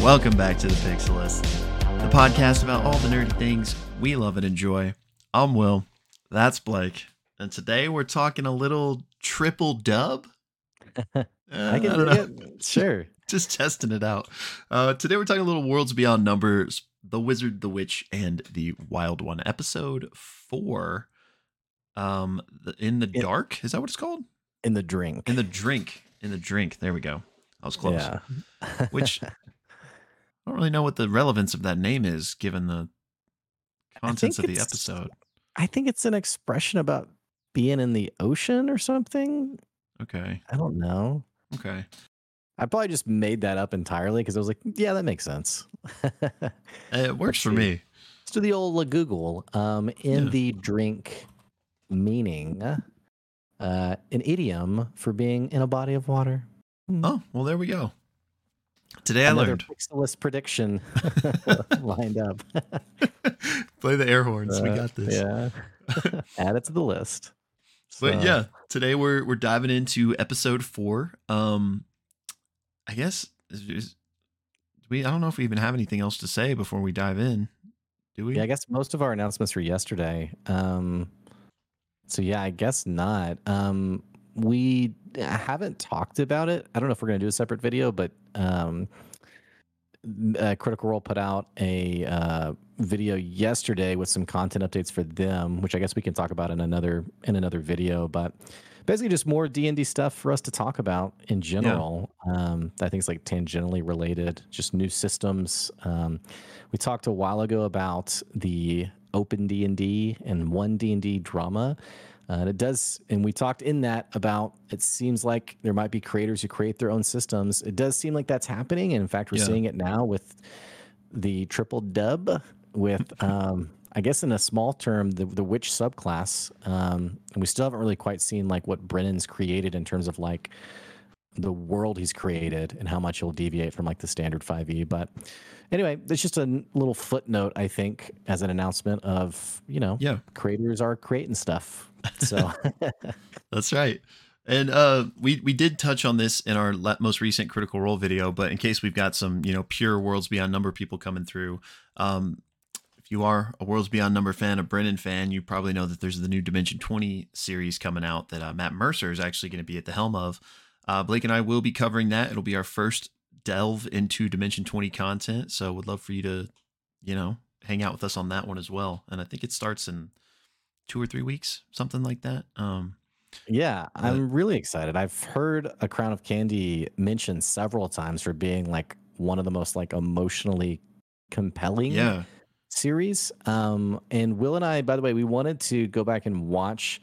Welcome back to the Pixelist, the podcast about all the nerdy things we love and enjoy. I'm Will. That's Blake. And today we're talking a little triple dub. Uh, I can don't do know. it. Sure. Just testing it out. Uh, today we're talking a little Worlds Beyond Numbers, The Wizard, the Witch, and the Wild One. Episode four. Um, in the In- dark. Is that what it's called? In the drink. In the drink. In the drink. There we go. I was close. Yeah. Which I don't really know what the relevance of that name is, given the contents of the episode. I think it's an expression about being in the ocean or something. Okay. I don't know. Okay. I probably just made that up entirely because I was like, yeah, that makes sense. It works for me. Let's do the old La Google. Um, in Yeah. the drink meaning, uh, an idiom for being in a body of water. Hmm. Oh, well, there we go. Today I Another learned. pixelist prediction lined up. Play the air horns. we Uh, got this. Yeah. Add it to the list. But So- yeah, today we're we're diving into episode four. Um, I guess is- we. I don't know if we even have anything else to say before we dive in. Do we? Yeah, I guess most of our announcements were yesterday. Um, so yeah, I guess not. Um, we haven't talked about it. I don't know if we're going to do a separate video, but um, uh, Critical Role put out a uh, video yesterday with some content updates for them, which I guess we can talk about in another in another video. But basically, just more D and D stuff for us to talk about in general. Um, I think it's like tangentially related, just new systems. Um, we talked a while ago about the open d&d and one d&d drama uh, and it does and we talked in that about it seems like there might be creators who create their own systems it does seem like that's happening and in fact we're Yeah. seeing it now with the triple dub with um i guess in a small term the, the witch subclass um and we still haven't really quite seen like what brennan's created in terms of like the world he's created and how much he'll deviate from like the standard 5e but anyway it's just a little footnote i think as an announcement of you know Yeah. creators are creating stuff so That's right. And uh, we we did touch on this in our most recent Critical Role video, but in case we've got some you know pure Worlds Beyond Number people coming through, um, if you are a Worlds Beyond Number fan, a Brennan fan, you probably know that there's the new Dimension 20 series coming out that uh, Matt Mercer is actually going to be at the helm of. Uh, Blake and I will be covering that. It'll be our first delve into Dimension 20 content, so would love for you to, you know, hang out with us on that one as well. And I think it starts in two or three weeks, something like that. Um, yeah But- i'm really excited i've heard a crown of candy mentioned several times for being like one of the most like emotionally compelling yeah. Series. Um, and Will and I, by the way, we wanted to go back and watch.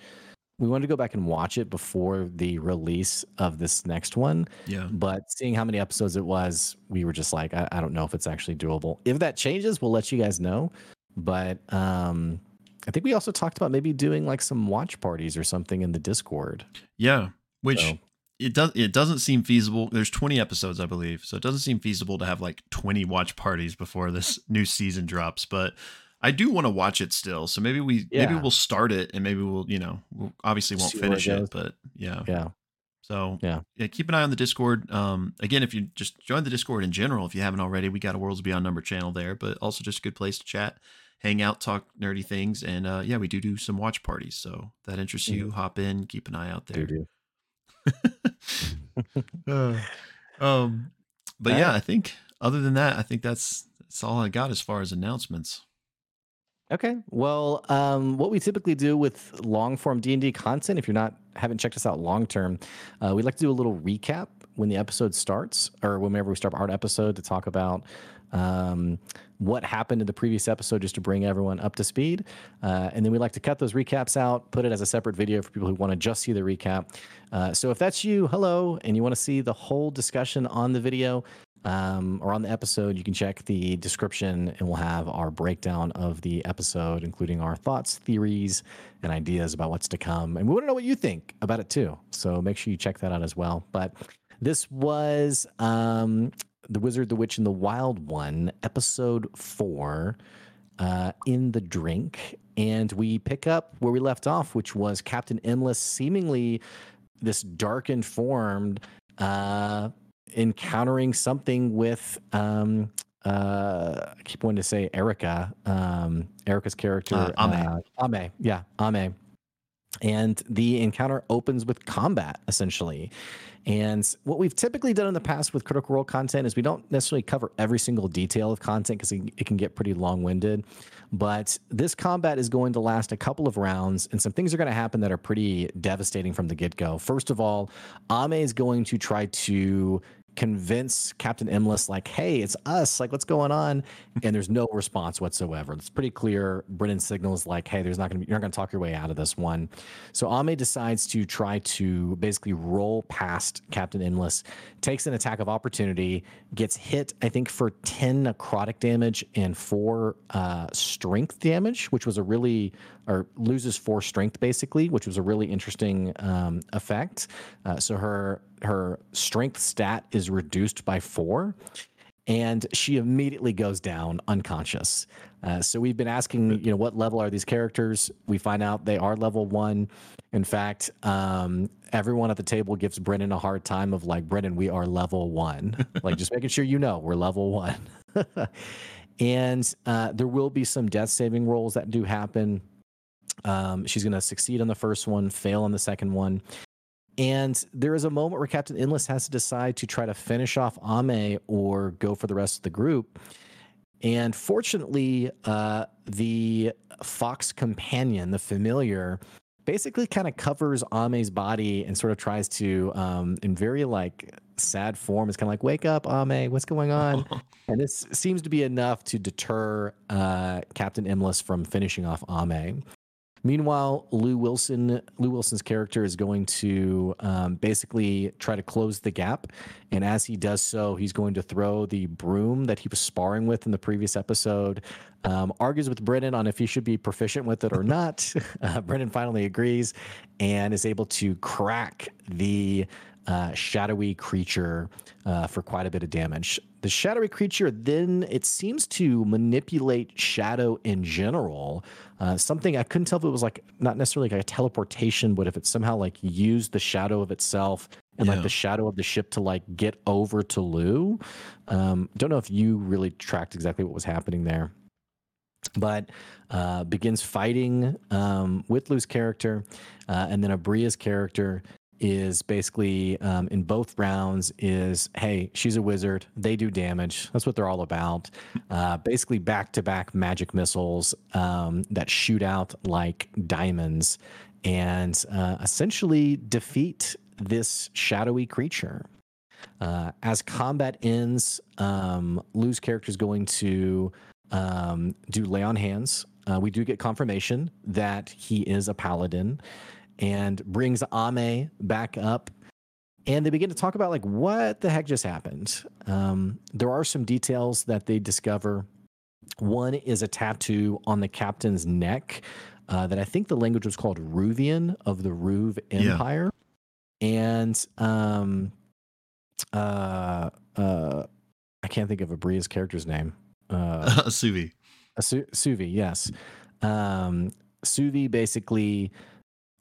We wanted to go back and watch it before the release of this next one. Yeah. But seeing how many episodes it was, we were just like, I, I don't know if it's actually doable. If that changes, we'll let you guys know. But um, I think we also talked about maybe doing like some watch parties or something in the Discord. Yeah. Which So- it does it doesn't seem feasible. There's 20 episodes, I believe. So it doesn't seem feasible to have like 20 watch parties before this new season drops. But I do want to watch it still. So maybe we maybe we'll start it and maybe we'll, you know, we'll obviously won't See where it finish it, but yeah. Yeah. So Yeah. yeah, keep an eye on the Discord. Um, again, if you just join the Discord in general, if you haven't already, we got a Worlds Beyond Number channel there, but also just a good place to chat, hang out, talk nerdy things, and uh, yeah, we do do some watch parties. So if that interests you, hop in, keep an eye out there. Do-do. Uh, um, but yeah. I think other than that, I think that's that's all I got as far as announcements. Okay. Well, um, what we typically do with long form D and D content, if you're not haven't checked us out long term, uh, we like to do a little recap when the episode starts, or whenever we start our episode to talk about um, what happened in the previous episode, just to bring everyone up to speed. Uh, and then we like to cut those recaps out, put it as a separate video for people who want to just see the recap. Uh, so if that's you, hello, and you want to see the whole discussion on the video, um, or on the episode, you can check the description and we'll have our breakdown of the episode, including our thoughts, theories, and ideas about what's to come. And we want to know what you think about it too. So make sure you check that out as well. But this was um, The Wizard, the Witch, and the Wild One, episode four, uh, in the drink, and we pick up where we left off, which was Captain Endless, seemingly this darkened form, uh, encountering something with. Um, uh, I keep wanting to say Erika, um, Erika's character, Uh, Ame. uh, Ame, yeah, Ame. And the encounter opens with combat, essentially. And what we've typically done in the past with Critical Role content is we don't necessarily cover every single detail of content because it, can get pretty long winded. But this combat is going to last a couple of rounds, and some things are going to happen that are pretty devastating from the get go. First of all, Ame is going to try to convince Captain Emless, like, hey, it's us. Like, what's going on? And there's no response whatsoever. It's pretty clear. Brennan signals, like, hey, there's not going to be, you're not going to talk your way out of this one. So Ame decides to try to basically roll past Captain Endless, takes an attack of opportunity, gets hit, I think, for 10 necrotic damage and four uh, strength damage, which was a really, or loses four strength basically, which was a really interesting um, effect. Uh, so her her strength stat is reduced by four and she immediately goes down unconscious. Uh, so we've been asking, you know, what level are these characters? We find out they are level one. In fact, um, everyone at the table gives Brennan a hard time of like, Brennan, we are level one. like, just making sure you know we're level one. and uh, there will be some death saving rolls that do happen. Um, she's going to succeed on the first one, fail on the second one. And there is a moment where Captain Endless has to decide to try to finish off Ame or go for the rest of the group. And fortunately, uh, the fox companion, the familiar, basically kind of covers Ame's body and sort of tries to, um, in very like sad form, is kind of like, "Wake up, Ame! What's going on?" and this seems to be enough to deter uh, Captain Endless from finishing off Ame. Meanwhile, Lou Wilson, Lou Wilson's character is going to um, basically try to close the gap, and as he does so, he's going to throw the broom that he was sparring with in the previous episode. Um, argues with Brennan on if he should be proficient with it or not. Uh, Brennan finally agrees and is able to crack the uh, shadowy creature uh, for quite a bit of damage. The shadowy creature then it seems to manipulate shadow in general. Uh, something I couldn't tell if it was like not necessarily like a teleportation, but if it somehow like used the shadow of itself and Yeah. like the shadow of the ship to like get over to Lou. Um, don't know if you really tracked exactly what was happening there but uh, begins fighting um, with Lou's character, uh, and then Aabria's character is basically um, in both rounds is hey she's a wizard they do damage that's what they're all about. Uh, basically back to back magic missiles um, that shoot out like diamonds and uh, essentially defeat this shadowy creature. Uh, as combat ends, um, Lou's character is going to um, do lay on hands. Uh, we do get confirmation that he is a paladin and brings Ame back up. And they begin to talk about like what the heck just happened. Um, there are some details that they discover. One is a tattoo on the captain's neck uh, that I think the language was called Ruvian of the Ruv Yeah. Empire. And um, uh, uh, I can't think of Aabria's character's name. Uh, Suvi. Su- Suvi, yes. Um, Suvi basically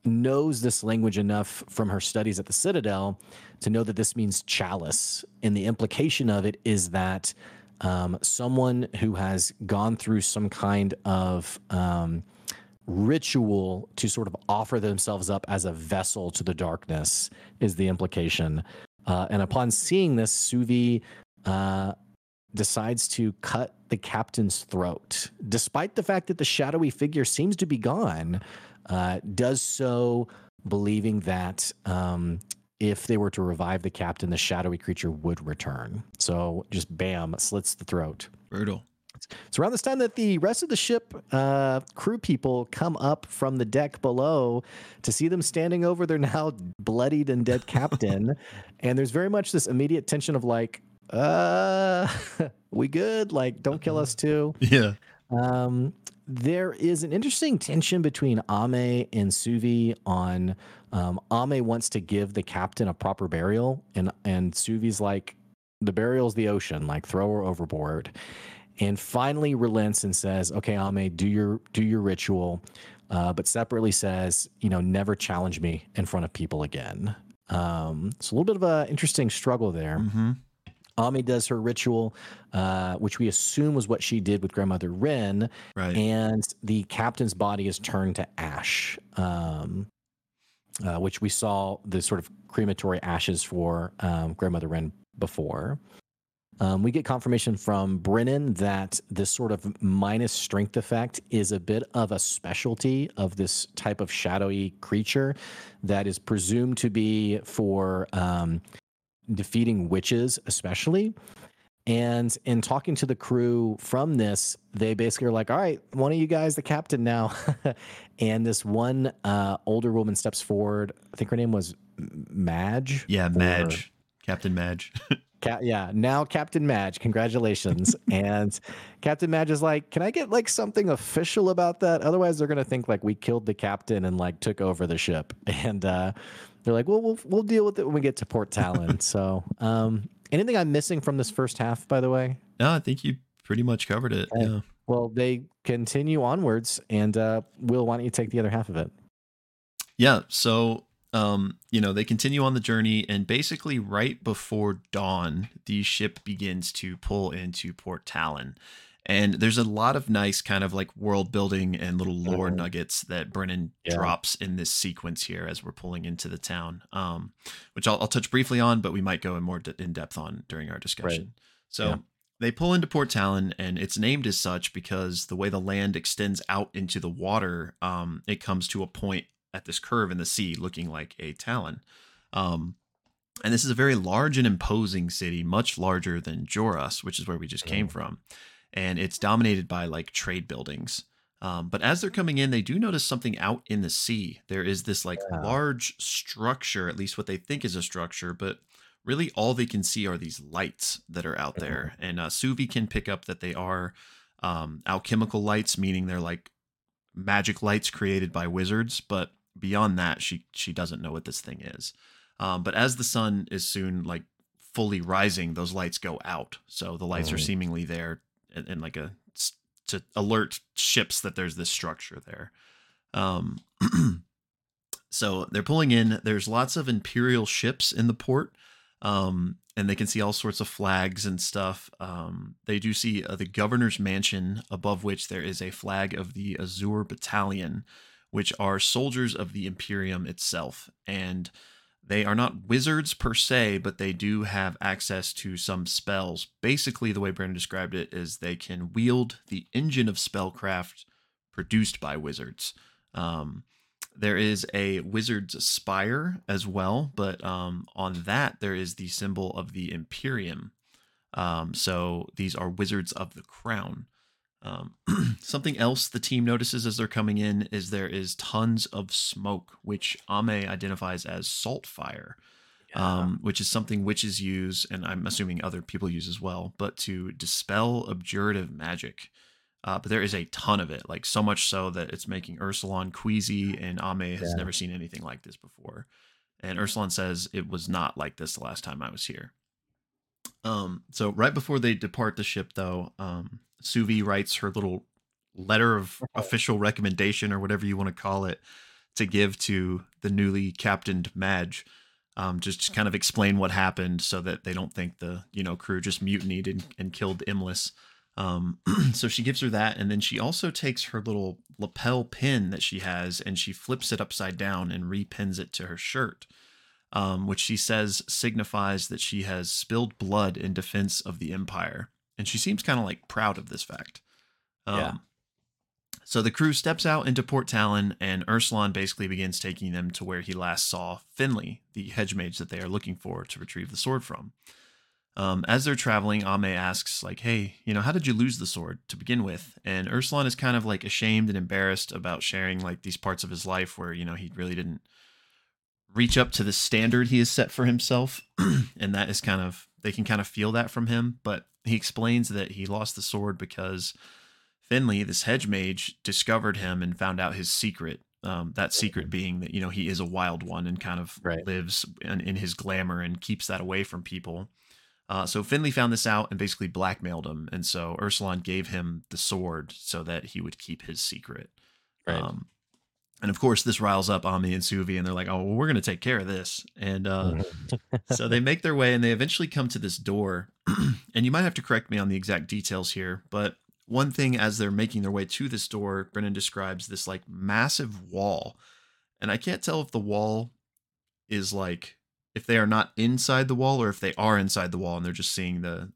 knows this language enough from her studies at the Citadel to know that this means chalice. And the implication of it is that um, someone who has gone through some kind of um, ritual to sort of offer themselves up as a vessel to the darkness is the implication. Uh, and upon seeing this, Suvi uh, decides to cut the captain's throat, despite the fact that the shadowy figure seems to be gone. Uh, does so believing that um, if they were to revive the captain, the shadowy creature would return. So just bam, slits the throat. Brutal. It's around this time that the rest of the ship uh, crew people come up from the deck below to see them standing over their now bloodied and dead captain. and there's very much this immediate tension of like, uh, we good? Like, don't kill us too. Yeah. Um, there is an interesting tension between Ame and Suvi on um, Ame wants to give the captain a proper burial, and and Suvi's like, the burial's the ocean, like throw her overboard. And finally relents and says, "Okay, Ame, do your do your ritual." Uh, but separately says, you know, never challenge me in front of people again. Um, it's a little bit of an interesting struggle there. Mm-hmm. Ame does her ritual, uh, which we assume was what she did with grandmother Rin, Right. and the captain's body is turned to ash, um, uh, which we saw the sort of crematory ashes for um, grandmother Rin before. Um, we get confirmation from Brennan that this sort of minus strength effect is a bit of a specialty of this type of shadowy creature that is presumed to be for um, defeating witches, especially. And in talking to the crew from this, they basically are like, all right, one of you guys, the captain now. and this one uh, older woman steps forward. I think her name was Madge. yeah, or- Madge. Captain Madge. Yeah, now Captain Madge. Congratulations. and Captain Madge is like, can I get like something official about that? Otherwise, they're gonna think like we killed the captain and like took over the ship. And uh, they're like, well, we'll we'll deal with it when we get to Port Talon. so, um, anything I'm missing from this first half, by the way? no, I think you pretty much covered it. Okay. Yeah. Well, they continue onwards, and uh, Will, why don't you take the other half of it? Yeah. So, um, you know, they continue on the journey, and basically, right before dawn, the ship begins to pull into Port Talon. And there's a lot of nice kind of like world building and little lore Mhm. nuggets that Brennan Yeah. drops in this sequence here as we're pulling into the town, um, which I'll, I'll touch briefly on, but we might go in more de- in depth on during our discussion. So Yeah. they pull into Port Talon, and it's named as such because the way the land extends out into the water, um, it comes to a point at this curve in the sea, looking like a talon. Um, and this is a very large and imposing city, much larger than Joras, which is where we just came Mm. from. And it's dominated by like trade buildings. Um, but as they're coming in, they do notice something out in the sea. There is this like Yeah. large structure, at least what they think is a structure, but really all they can see are these lights that are out there. And uh, Suvi can pick up that they are um, alchemical lights, meaning they're like magic lights created by wizards. But beyond that, she she doesn't know what this thing is. Um, but as the sun is soon like fully rising, those lights go out. So the lights are Mhm. seemingly there in, in like a to alert ships that there's this structure there. Um, so they're pulling in. There's lots of imperial ships in the port, um, and they can see all sorts of flags and stuff. Um, they do see uh, the governor's mansion, above which there is a flag of the Azure Battalion, which are soldiers of the Imperium itself, and they are not wizards per se, but they do have access to some spells. Basically, the way Brandon described it is they can wield the engine of spellcraft produced by wizards. Um, there is a wizard's spire as well, but um, on that there is the symbol of the Imperium. Um, so these are wizards of the crown. Um, something else the team notices as they're coming in is there is tons of smoke, which Ame identifies as salt fire, um, which is something witches use, and I'm assuming other people use as well, but to dispel abjurative magic. Uh, but there is a ton of it, like so much so that it's making Ursulon queasy, and Ame has Yeah. never seen anything like this before. And Ursulon says it was not like this the last time I was here. Um, so right before they depart the ship, though, um, Suvi writes her little letter of official recommendation or whatever you want to call it to give to the newly captained Madge. Um, just to kind of explain what happened so that they don't think the you know crew just mutinied and, and killed Imlis. Um, so she gives her that, and then she also takes her little lapel pin that she has and she flips it upside down and repins it to her shirt, um, which she says signifies that she has spilled blood in defense of the Empire. And she seems kind of like proud of this fact. Um, Yeah. So the crew steps out into Port Talon, and Ursulon basically begins taking them to where he last saw Finley, the hedge mage that they are looking for to retrieve the sword from. Um, as they're traveling, Ame asks, like, hey, you know, how did you lose the sword to begin with? And Ursulon is kind of like ashamed and embarrassed about sharing like these parts of his life where, you know, he really didn't reach up to the standard he has set for himself. and that is kind of, they can kind of feel that from him. But he explains that he lost the sword because Finley, this hedge mage, discovered him and found out his secret. Um, that secret being that, you know, he is a wild one and kind of Right. lives in, in his glamour and keeps that away from people. Uh, so Finley found this out and basically blackmailed him, and so Ursulon gave him the sword so that he would keep his secret. Right. Um, and of course, this riles up Ame and Suvi, and they're like, "Oh, well, we're going to take care of this." And uh, Mm-hmm. so they make their way, and they eventually come to this door. and you might have to correct me on the exact details here, but one thing as they're making their way to this door, Brennan describes this like massive wall, and I can't tell if the wall is like if they are not inside the wall or if they are inside the wall and they're just seeing the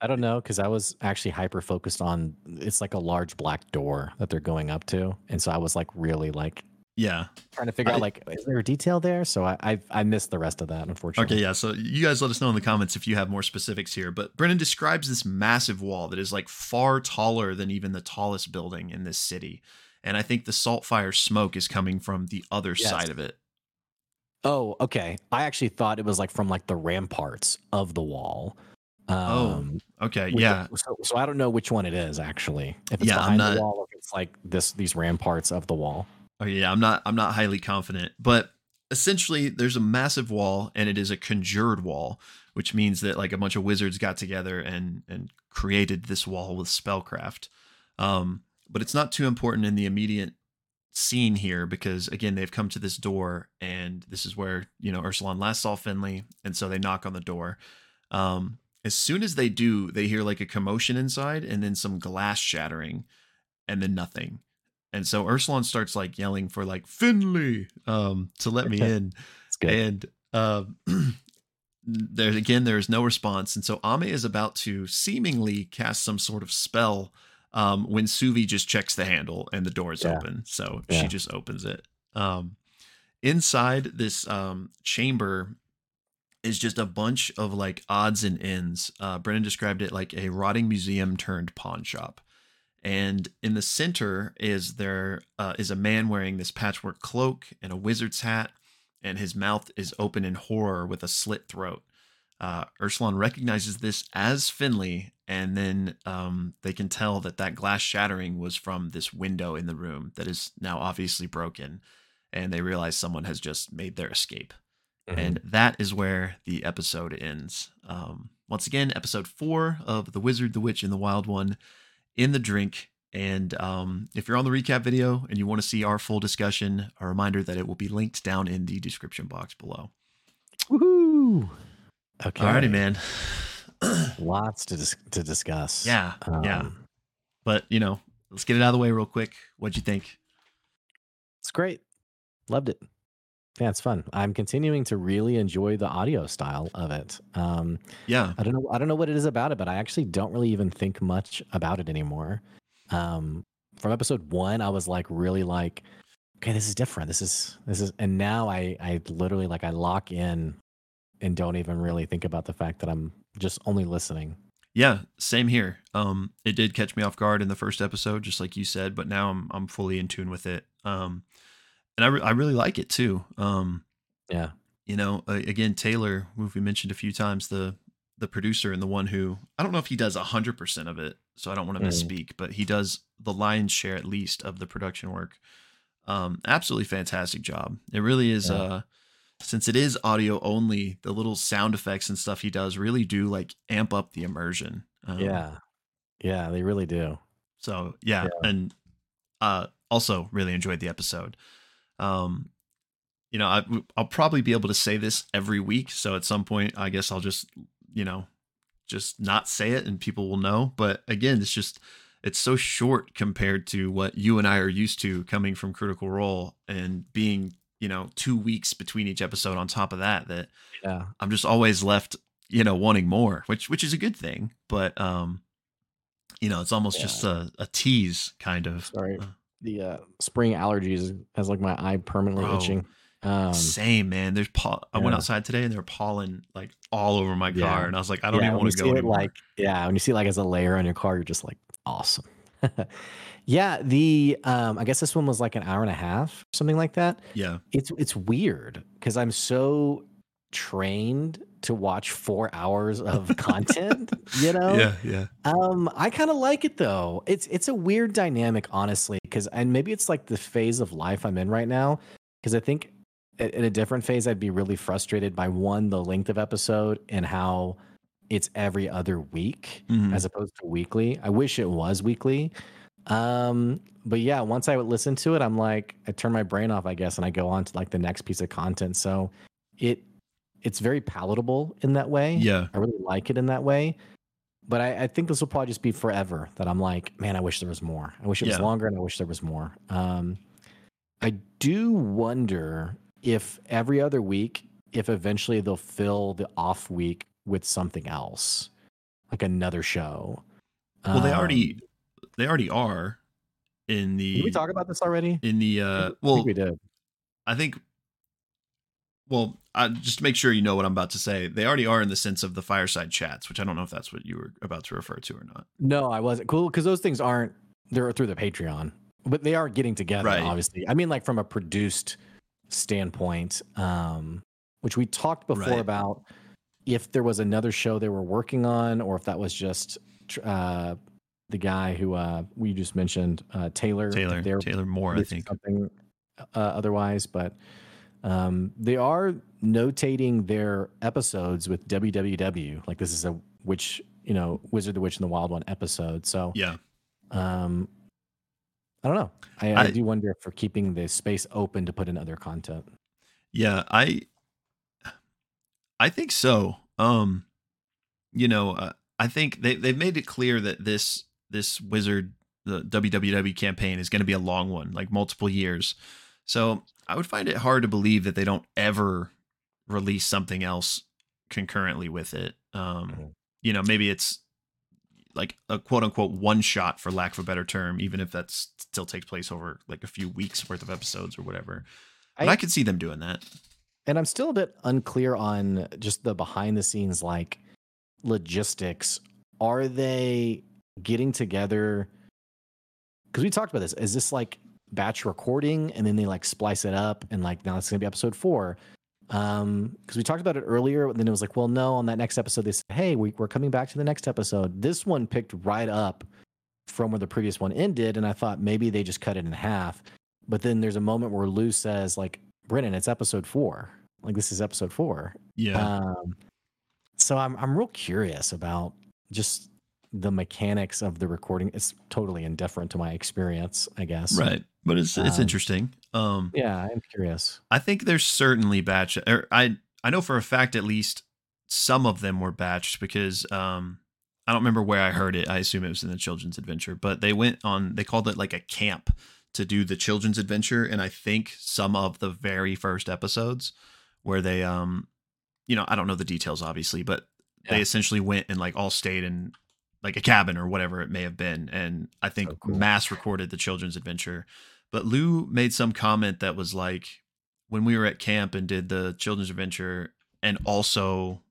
I don't know because I was actually hyper focused on it's like a large black door that they're going up to, and so I was like really like yeah trying to figure I- out like is there a detail there? So I I, I missed the rest of that unfortunately. Okay, yeah. So you guys let us know in the comments if you have more specifics here. But Brennan describes this massive wall that is like far taller than even the tallest building in this city. And I think the salt fire smoke is coming from the other Yes. side of it. Oh, okay. I actually thought it was like from like the ramparts of the wall. Oh, Um, Okay, which- yeah. So, so I don't know which one it is actually. If it's Yeah, I'm behind not- the wall, or if it's like this these ramparts of the wall. Oh yeah, I'm not I'm not highly confident, but essentially there's a massive wall and it is a conjured wall, which means that like a bunch of wizards got together and and created this wall with spellcraft. Um, but it's not too important in the immediate scene here because again they've come to this door and this is where you know Ursulon last saw Finley, and so they knock on the door. Um, as soon as they do, they hear like a commotion inside and then some glass shattering, and then nothing. And so Ursulon starts like yelling for like Finley um, to let me in, and um, there again there is no response. And so Ame is about to seemingly cast some sort of spell um, when Suvi just checks the handle and the door is Yeah. open. So Yeah. she just opens it. Um, inside this um, chamber is just a bunch of like odds and ends. Uh, Brennan described it like a rotting museum turned pawn shop. And in the center is there uh, is a man wearing this patchwork cloak and a wizard's hat, and his mouth is open in horror with a slit throat. Uh, Ursulon recognizes this as Finley, and then um, they can tell that that glass shattering was from this window in the room that is now obviously broken, and they realize someone has just made their escape. Mhm. And that is where the episode ends. Um, once again, episode four of The Wizard, the Witch, and the Wild One in the drink. And um, if you're on the recap video and you want to see our full discussion, a reminder that it will be linked down in the description box below. Woohoo! Okay. Alrighty, man. Lots to dis- to discuss. yeah, yeah. Um, But, you know, let's get it out of the way real quick. What'd you think? It's great. Loved it. Yeah, it's fun. I'm continuing to really enjoy the audio style of it. Um, Yeah. I don't know. I don't know what it is about it, but I actually don't really even think much about it anymore. Um, from episode one, I was like really like, okay, this is different. This is this is, and now I I literally like I lock in and don't even really think about the fact that I'm just only listening. Yeah, same here. Um, it did catch me off guard in the first episode, just like you said, but now I'm I'm fully in tune with it. Um, and I re- I really like it too. Um, Yeah. you know, again, Taylor, who we mentioned a few times, the the producer and the one who I don't know if he does hundred percent of it, so I don't want to Mm. misspeak, but he does the lion's share at least of the production work. Um, absolutely fantastic job. It really is. Yeah. Uh, since it is audio only, the little sound effects and stuff he does really do like amp up the immersion. Um, Yeah. Yeah, they really do. So yeah, Yeah. and uh, also really enjoyed the episode. Um, you know, I, I'll probably be able to say this every week. So at some point, I guess I'll just, you know, just not say it and people will know. But again, it's just, it's so short compared to what you and I are used to coming from Critical Role and being, you know, two weeks between each episode on top of that, that Yeah. I'm just always left, you know, wanting more, which, which is a good thing. But, um, you know, it's almost Yeah. just a, a tease kind of. Sorry. Uh, The uh, spring allergies has like my eye permanently Bro, itching. Um, Same man. There's paw. I went outside today and there were pollen like all over my car, Yeah. and I was like, I don't yeah, even want to go it. Like, yeah, when you see it like as a layer on your car, you're just like, awesome. yeah, the um, I guess this one was like an hour and a half, something like that. yeah, It's it's weird because I'm so trained to watch four hours of content. you know, yeah, yeah, um, I kind of like it though. It's it's a weird dynamic, honestly, because and maybe it's like the phase of life I'm in right now. Because I think at a different phase, I'd be really frustrated by one, the length of episode and how it's every other week Mhm. as opposed to weekly. I wish it was weekly. Um, but yeah, once I would listen to it, I'm like, I turn my brain off, I guess, and I go on to like the next piece of content. So it it's very palatable in that way. Yeah. I really like it in that way. But I, I think this will probably just be forever that I'm like, man, I wish there was more. I wish it was longer and I wish there was more. Um, I do wonder if every other week, if eventually they'll fill the off week with something else, like another show. Well, they Um, already they already are in the Did we talk about this already? in the I uh think well we did. I think well, I, just to make sure you know what I'm about to say, they already are in the sense of the fireside chats, which I don't know if that's what you were about to refer to or not. No, I wasn't cool because those things aren't. They're through the Patreon, but they are getting together. Right. Obviously, I mean, like from a produced standpoint, um, which we talked before Right. about if there was another show they were working on, or if that was just uh, the guy who uh, we just mentioned, uh, Taylor. Taylor Taylor Moore, I think. something uh, otherwise, but um, they are notating their episodes with www. Like this is a witch, you know, Wizard the Witch and the Wild One episode. So Yeah. um, I don't know. I, I, I- do wonder if we're keeping the space open to put in other content. Yeah, I I think so. Um you know, uh, I think they they've made it clear that this this wizard the WWW campaign is going to be a long one, like multiple years. So, I would find it hard to believe that they don't ever release something else concurrently with it. Um Mhm. you know, maybe it's like a quote unquote one shot for lack of a better term, even if that still takes place over like a few weeks worth of episodes or whatever. But I, I- could see them doing that. And I'm still a bit unclear on just the behind the scenes like logistics. Are they getting together? Because we talked about this. Is this like batch recording and then they like splice it up and like now it's gonna be episode four? Um, because we talked about it earlier, and then it was like, well, no, on that next episode, they said, Hey, we, we're coming back to the next episode. This one picked right up from where the previous one ended, and I thought maybe they just cut it in half. But then there's a moment where Lou says, like, Brennan, it's episode four. Like this is episode four. Yeah. Um, so I'm I'm real curious about just the mechanics of the recording. is totally indifferent to my experience, I guess. right. But it's it's um, interesting. Um Yeah, I'm curious. I think there's certainly batch or I I know for a fact at least some of them were batched because um I don't remember where I heard it. I assume it was in the children's adventure, but they went on they called it like a camp to do the children's adventure and I think some of the very first episodes where they um you know, I don't know the details obviously, but they essentially went and like all stayed in like a cabin or whatever it may have been and I think So cool. mass recorded the children's adventure. But Lou made some comment that was like when we were at camp and did the children's adventure and also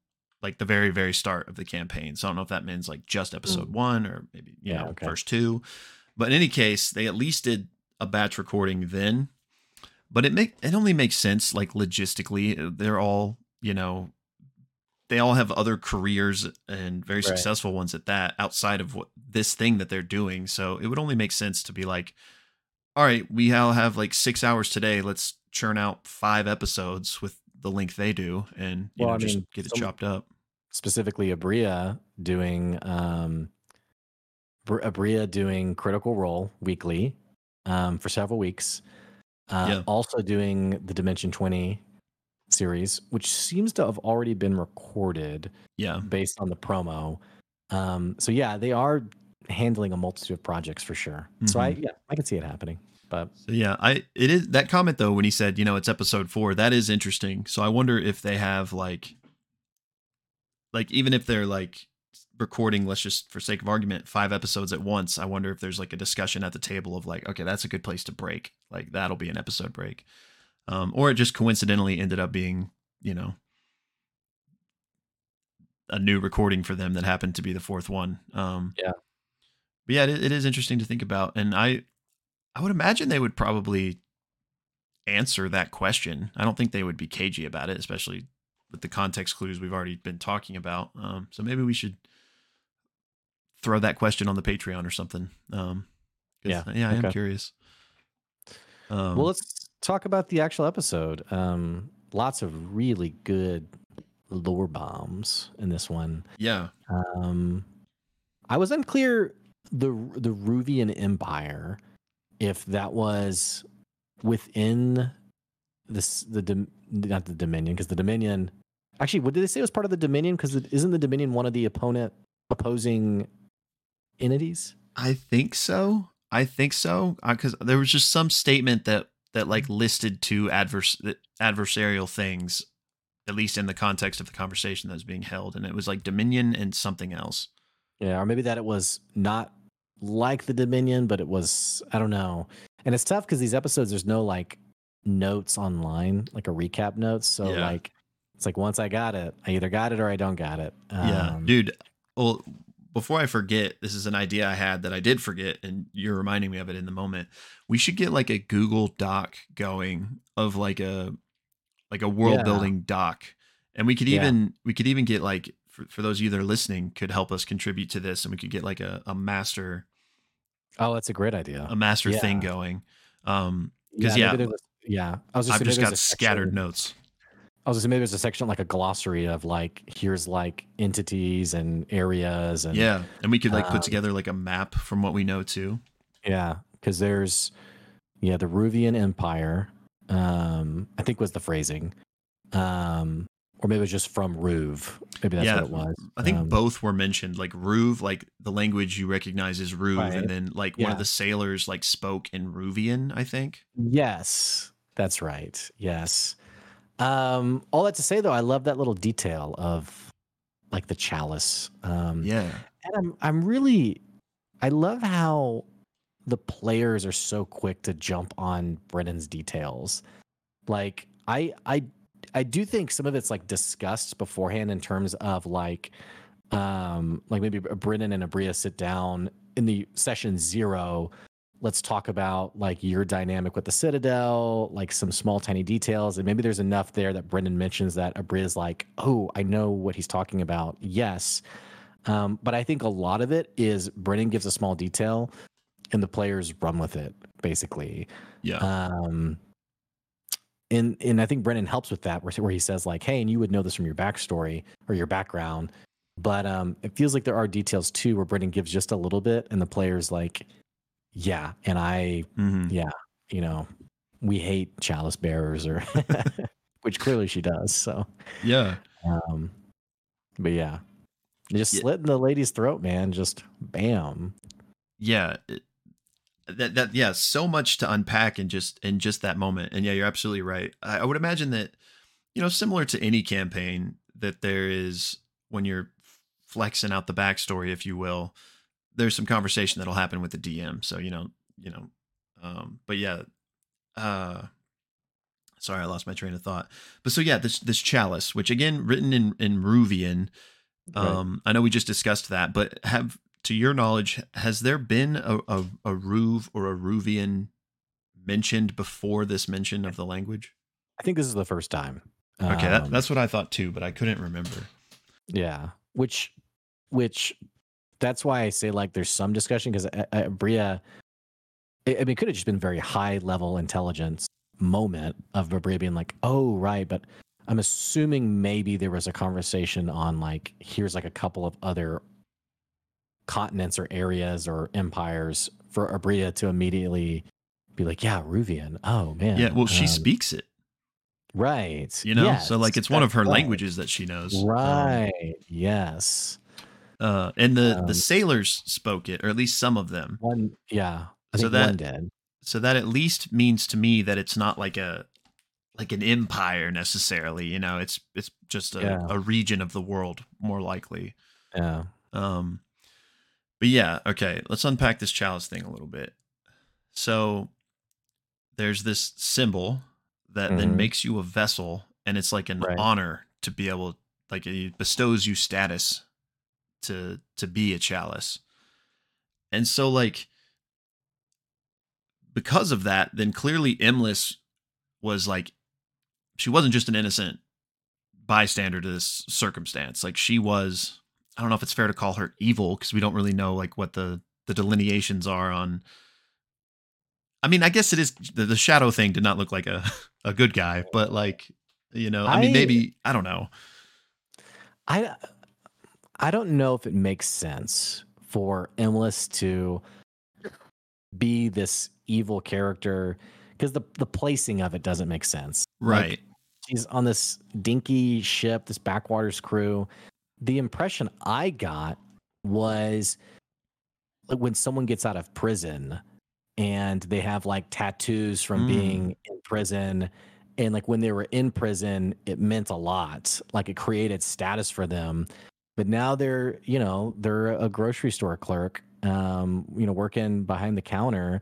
like the very very start of the campaign. So I don't know if that means like just mm. episode 1 or maybe you Yeah, know okay. first two. But in any case, they at least did a batch recording then. But it make it only makes sense like logistically. Uh, they're all, you know, they all have other careers and very Right. successful ones at that outside of what this thing that they're doing. So it would only make sense to be like, all right, we all have like six hours today. Let's churn out five episodes with the length they do and you Well, know I just mean, get it some- chopped up. Specifically, Aabria doing um, Aabria doing Critical Role weekly um, for several weeks. Uh, Yeah. Also doing the Dimension Twenty series, which seems to have already been recorded. Yeah. based on the promo. Um, so yeah, they are handling a multitude of projects for sure. So I Mhm. yeah, I can see it happening. But So yeah, I it is that comment though when he said, you know, it's episode 4, that is interesting. So I wonder if they have like like even if they're like recording let's just for sake of argument 5 episodes at once, I wonder if there's like a discussion at the table of like, okay, that's a good place to break. Like that'll be an episode break. Um or it just coincidentally ended up being, you know, a new recording for them that happened to be the fourth one. Um Yeah. But yeah, it, it is interesting to think about and I I would imagine they would probably answer that question. I don't think they would be cagey about it, especially with the context clues we've already been talking about. Um, so maybe we should throw that question on the Patreon or something. Um, Yeah, yeah, I am curious. Um, well, let's talk about the actual episode. Um, lots of really good lore bombs in this one. Yeah. Um, I was unclear the the Ruvian Empire if that was within this the not the Dominion because the Dominion actually what did they say was part of the Dominion because isn't the Dominion one of the opponent opposing entities? I think so. I think so because there was just some statement that that like listed two adverse adversarial things, at least in the context of the conversation that was being held, and it was like Dominion and something else. Yeah, or maybe that it was not like the Dominion, but it was I don't know. And it's tough because these episodes there's no like notes online, like a recap notes. So yeah. like it's like once I got it, I either got it or I don't got it. Um, yeah, dude. Well, before I forget, this is an idea I had that I did forget, and you're reminding me of it in the moment. We should get like a Google Doc going of like a like a world yeah. building doc, and we could even yeah. we could even get like for, for those of you that are listening could help us contribute to this, and we could get like a, a master. Oh, that's a great idea. A master yeah. thing going. Um, because yeah, yeah, yeah, I was just I've just got scattered notes. I was just maybe there's a section like a glossary of like here's like entities and areas and yeah, and we could like um, put together like a map from what we know too. Yeah, because there's yeah the Ruvian Empire. Um, I think was the phrasing. Um, or maybe it was just from Ruv. Maybe that's yeah, what it was. I think um, both were mentioned. Like Ruv, like the language you recognize is Ruv, right. and then like yeah. one of the sailors like spoke in Ruvian. I think. Yes, that's right. Yes. Um, all that to say though, I love that little detail of like the chalice. Um, yeah, and I'm I'm really, I love how the players are so quick to jump on Brennan's details. Like I I I do think some of it's like discussed beforehand in terms of like um like maybe Brennan and Aabria sit down in the session zero let's talk about like your dynamic with the Citadel, like some small tiny details, and maybe there's enough there that Brendan mentions that Aabria's like, oh, I know what he's talking about. Yes, um, but I think a lot of it is Brendan gives a small detail, and the players run with it basically. Yeah. Um, and and I think Brendan helps with that, where where he says like, hey, and you would know this from your backstory or your background. But um, it feels like there are details too where Brendan gives just a little bit, and the players like yeah, and I, mm-hmm. yeah, you know, we hate chalice bearers, or which clearly she does. So yeah, um, but yeah, just yeah. slit in the lady's throat, man. Just bam. Yeah, that that yeah, so much to unpack in just in just that moment. And yeah, you're absolutely right. I, I would imagine that you know, similar to any campaign, that there is when you're flexing out the backstory, if you will there's some conversation that'll happen with the DM. So you know, you know, um, but yeah, uh, sorry, I lost my train of thought. But so yeah, this this chalice, which again written in in Ruvian, um, right. I know we just discussed that, but have to your knowledge, has there been a a, a Ruv or a Ruvian mentioned before this mention of the language? I think this is the first time. Okay, um, that, that's what I thought too, but I couldn't remember. Yeah, which which that's why I say like there's some discussion because uh, uh, Bria, I mean, it could have just been very high level intelligence moment of Bria being like, oh right, but I'm assuming maybe there was a conversation on like here's like a couple of other continents or areas or empires for Aabria to immediately be like, yeah, Ruvian. Oh man. Yeah, well, she um, speaks it. Right. You know, yes, so like it's one of her right. languages that she knows. Um, right. Um, yes. Uh, and the um, the sailors spoke it, or at least some of them. One, yeah. I so that did. So that at least means to me that it's not like a like an empire necessarily. You know, it's it's just a, yeah. a region of the world, more likely. Yeah. Um. But yeah, okay. Let's unpack this chalice thing a little bit. So there's this symbol that mm-hmm. then makes you a vessel, and it's like an right. honor to be able, like, it bestows you status to to be a chalice. And so like because of that, then clearly Imlis was like she wasn't just an innocent bystander to this circumstance. Like she was I don't know if it's fair to call her evil because we don't really know like what the the delineations are on I mean, I guess it is the, the shadow thing did not look like a a good guy, but like you know, I, I mean, maybe I don't know. I I don't know if it makes sense for Emless to be this evil character because the the placing of it doesn't make sense. Right. Like, she's on this dinky ship, this backwaters crew. The impression I got was like when someone gets out of prison and they have like tattoos from mm. being in prison and like when they were in prison it meant a lot like it created status for them but now they're you know they're a grocery store clerk um you know working behind the counter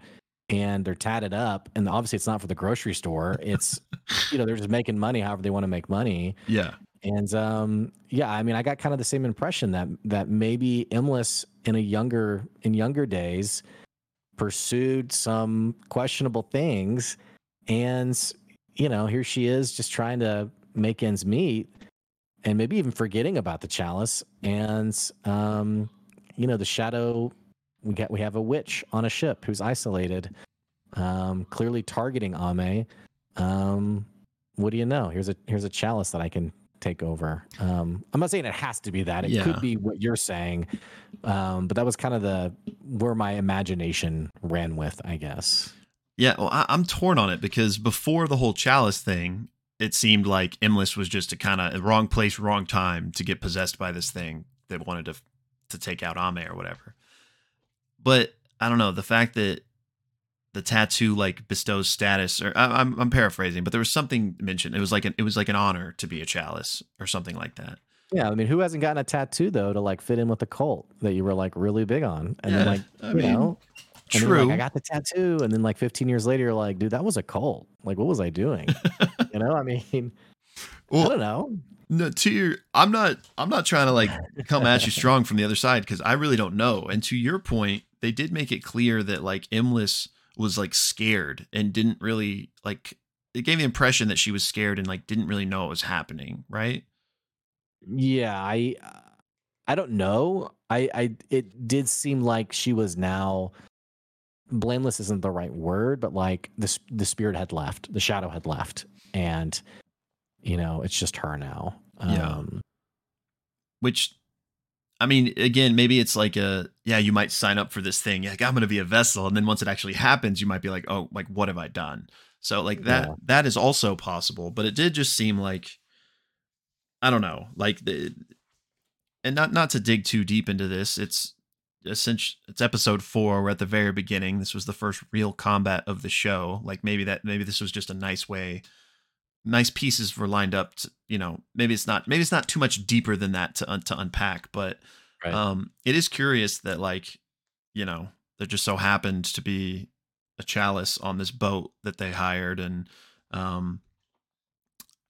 and they're tatted up and obviously it's not for the grocery store. It's you know they're just making money however they want to make money. Yeah. And um yeah i mean i got kind of the same impression that that maybe Emless in a younger in younger days pursued some questionable things and you know here she is just trying to make ends meet and maybe even forgetting about the chalice and um you know the shadow we get we have a witch on a ship who's isolated, um, clearly targeting Ame. Um, what do you know? Here's a here's a chalice that I can take over. Um, I'm not saying it has to be that. It yeah. could be what you're saying, um, but that was kind of the where my imagination ran with, I guess. Yeah, well, I, am torn on it because before the whole chalice thing, it seemed like Emless was just a kind of wrong place, wrong time to get possessed by this thing that wanted to to take out Ame or whatever. But I don't know the fact that the tattoo like bestows status, or I, am I'm paraphrasing, but there was something mentioned. It was like an it was like an honor to be a chalice or something like that. Yeah, I mean, who hasn't gotten a tattoo though to like fit in with the cult that you were like really big on, and yeah, then like I you mean, know, true. Like, I got the tattoo, and then like 15 years later, you're like, dude, that was a cult. Like, what was I doing? you know, I mean, well, I don't know. No, to your, I'm not, I'm not trying to like come at you strong from the other side because I really don't know. And to your point, they did make it clear that like Emless was like scared and didn't really like it gave the impression that she was scared and like didn't really know what was happening, right? Yeah, I uh, I don't know. I I it did seem like she was now blameless isn't the right word, but like the the spirit had left, the shadow had left, and you know it's just her now. Yeah. Um, Which I mean, again, maybe it's like a yeah, you might sign up for this thing. Like I'm going to be a vessel, and then once it actually happens, you might be like, oh, like what have I done? So like that yeah. that is also possible. But it did just seem like I don't know, like the and not not to dig too deep into this. It's essentially it's episode four. We're at the very beginning. This was the first real combat of the show. Like maybe that maybe this was just a nice way nice pieces were lined up to, you know maybe it's not maybe it's not too much deeper than that to to unpack but right. um it is curious that like you know there just so happened to be a chalice on this boat that they hired and um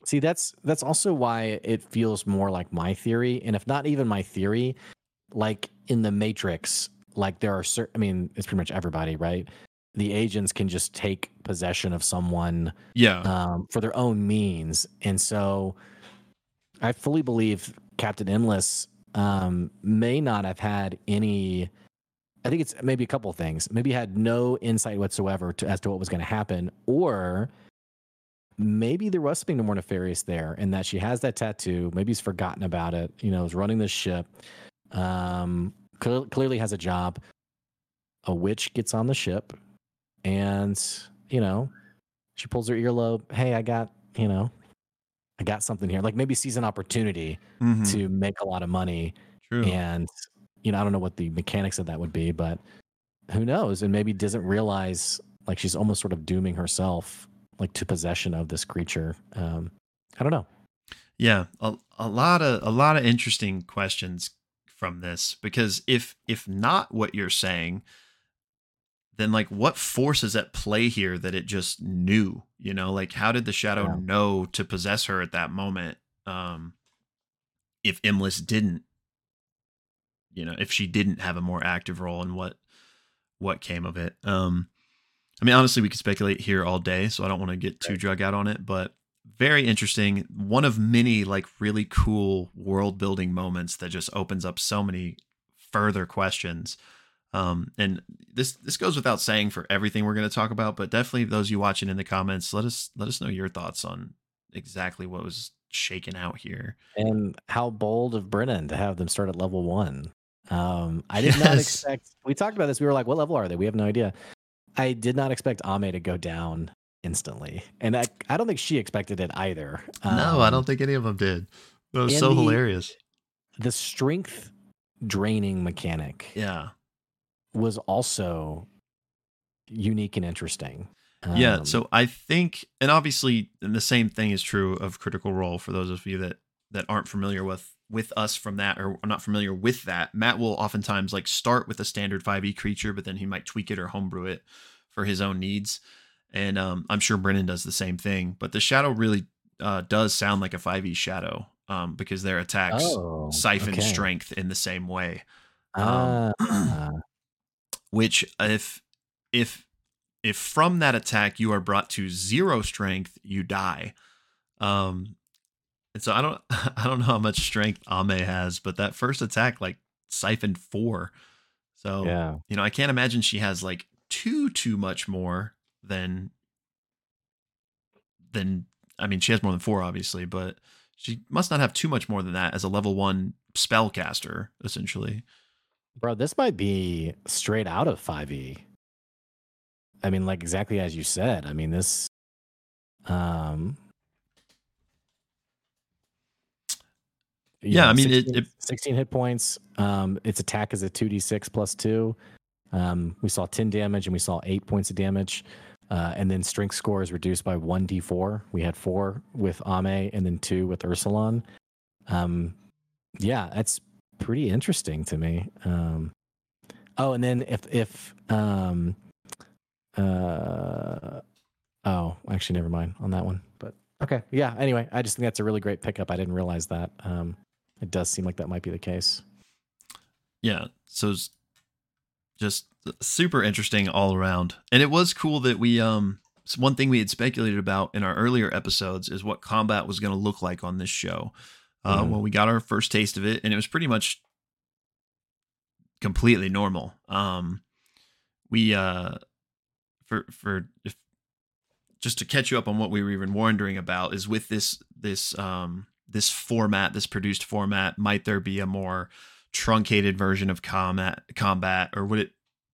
see that's that's also why it feels more like my theory and if not even my theory like in the matrix like there are certain i mean it's pretty much everybody right? The agents can just take possession of someone yeah. um, for their own means. And so i fully believe captain Emless um, may not have had any i think it's maybe a couple things. Maybe had no insight whatsoever to, as to what was going to happen or maybe there was something more nefarious there and that she has that tattoo. Maybe he's forgotten about it. You know is running this ship um, cl- clearly has a job. A witch gets on the ship and you know she pulls her earlobe. Hey i got you know i got something here. Like maybe sees an opportunity mm-hmm. to make a lot of money True. and you know i don't know what the mechanics of that would be but who knows? And maybe doesn't realize like she's almost sort of dooming herself like to possession of this creature. Um i don't know. Yeah a, a lot of a lot of interesting questions from this because if if not what you're saying then like what force is at play here that it just knew you know like how did the shadow yeah. know to possess her at that moment um if Emless didn't you know if she didn't have a more active role in what what came of it um i mean honestly we could speculate here all day so i don't want to get too right. drug out on it but very interesting one of many like really cool world building moments that just opens up so many further questions Um, and this this goes without saying for everything we're going to talk about, but definitely those you watching in the comments, let us let us know your thoughts on exactly what was shaken out here. And how bold of Brennan to have them start at level one. Um, I did not expect. We talked about this. We were like, "What level are they?" We have no idea. I did not expect Ame to go down instantly, and I, I don't think she expected it either. no, I Um, don't think any of them did. That was so the- hilarious. The strength draining mechanic Yeah. was also unique and interesting. Yeah, Um, so I think, and obviously, and the same thing is true of Critical Role for those of you that that aren't familiar with with us from that or are not familiar with that. Matt will oftentimes like start with a standard 5e creature, but then he might tweak it or homebrew it for his own needs. And um, I'm sure Brennan does the same thing. But the shadow really uh, does sound like a 5e shadow um, because their attacks oh, siphon okay. strength in the same way. Um, Ah, which if if if from that attack you are brought to zero strength you die um and so i don't i don't know how much strength ame has but that first attack like siphoned four so yeah. you know i can't imagine she has like too too much more than than i mean she has more than four obviously but she must not have too much more than that as a level one spellcaster essentially Bro, this might be straight out of 5e. I mean, like exactly as you said. I mean, this um Yeah, I mean, it- 16, it- 16 hit points. Um its attack is a 2d6 plus 2. Um we saw 10 damage and we saw 8 points of damage. Uh, and then strength score is reduced by 1d4. We had 4 with Ame and then 2 with Ursulon. Um yeah, that's pretty interesting to me. Um, oh, and then if if um, uh, oh, actually, never mind on that one. But okay, yeah. Anyway, I just think that's a really great pickup. I didn't realize that. Um, it does seem like that might be the case. yeah so just super interesting all around and it was cool that we um one thing we had speculated about in our earlier episodes is what combat was going to look like on this show uh Mhm. well we got our first taste of it and it was pretty much completely normal um we uh for for if just to catch you up on what we were even wondering about is with this this um this format this produced format might there be a more truncated version of combat combat or would it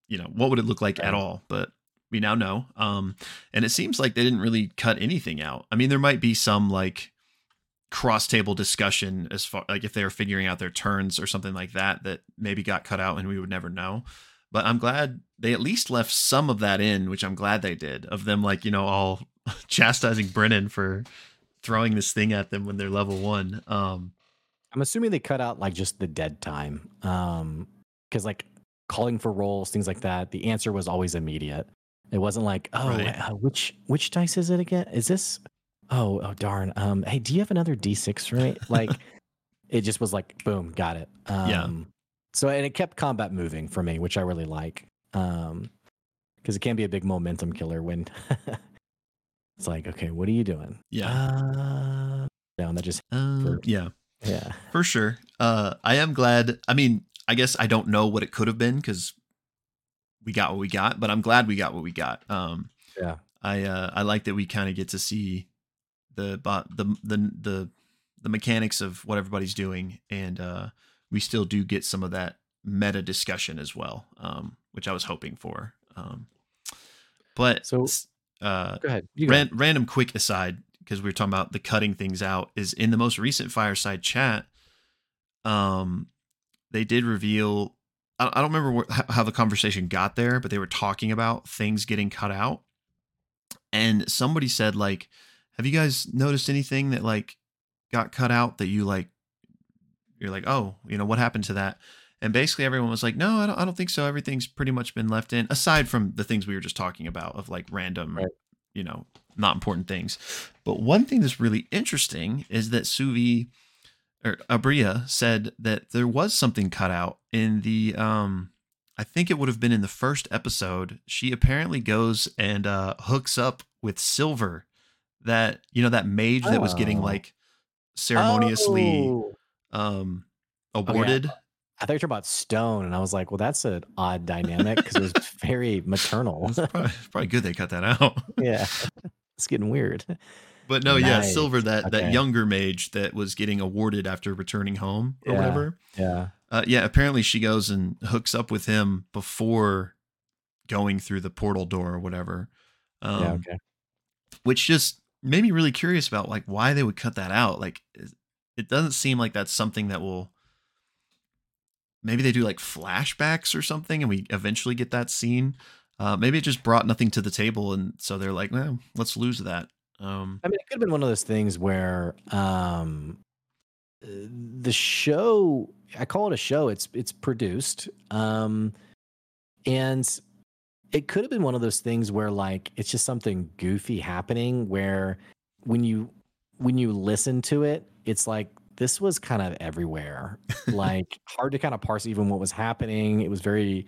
you know what would it look like at all? But we now know. Um and it seems like they didn't really cut anything out. I mean there might be some like cross table discussion as far like if they were figuring out their turns or something like that that maybe got cut out and we would never know. But i'm glad they at least left some of that in which i'm glad they did of them like you know all chastising brennan for throwing this thing at them when they're level one. Um I'm assuming they cut out like just the dead time. Um, because like calling for rolls, things like that, the answer was always immediate. It wasn't like, oh, Right. uh, which which dice is it again? Is this? Oh, oh darn. Um, hey, do you have another D6 for me? Like, it just was like, boom, got it. Um, Yeah. So and it kept combat moving for me, which I really like. Um, because it can be a big momentum killer when it's like, okay, what are you doing? yeah Uh, and that just uh, for- yeah yeah. for sure. Uh, I am glad. I mean, I guess I don't know what it could have been because we got what we got, but I'm glad we got what we got. Um, Yeah. I uh, I like that we kind of get to see the the the the the mechanics of what everybody's doing, and uh, we still do get some of that meta discussion as well, um, which I was hoping for. Um, but So- uh, Go ahead. You go. Ran, random quick aside because we were talking about the cutting things out is in the most recent fireside chat um they did reveal i, I don't remember how the conversation got there but they were talking about things getting cut out. And somebody said like have you guys noticed anything that like got cut out that you like you're like oh you know what happened to that? And basically everyone was like no i don't, I don't think so. Everything's pretty much been left in aside from the things we were just talking about of like random Right. you know not important things but one thing that's really interesting is that suvi or Aabria said that there was something cut out in the um i think it would have been in the first episode she apparently goes and uh hooks up with silver that you know that mage that was getting Oh. like ceremoniously Oh, um awarded I thought you were talking about Stone, and I was like, well, that's an odd dynamic because it was very maternal. It's probably, probably good they cut that out. yeah, it's getting weird. But no, yeah, Silver, that that younger mage that was getting awarded after returning home or Yeah. whatever. Yeah, Uh, yeah, apparently she goes and hooks up with him before going through the portal door or whatever. Um, yeah, okay. which just made me really curious about like why they would cut that out. Like it doesn't seem like that's something that will maybe they do like flashbacks or something and we eventually get that scene. Uh, maybe it just brought nothing to the table and so they're like, well, let's lose that. Um, I mean, it could have been one of those things where um, uh, the show, I call it a show. It's it's produced, um, and it could have been one of those things where like it's just something goofy happening. Where when you when you listen to it, it's like this was kind of everywhere. like hard to kind of parse even what was happening. It was very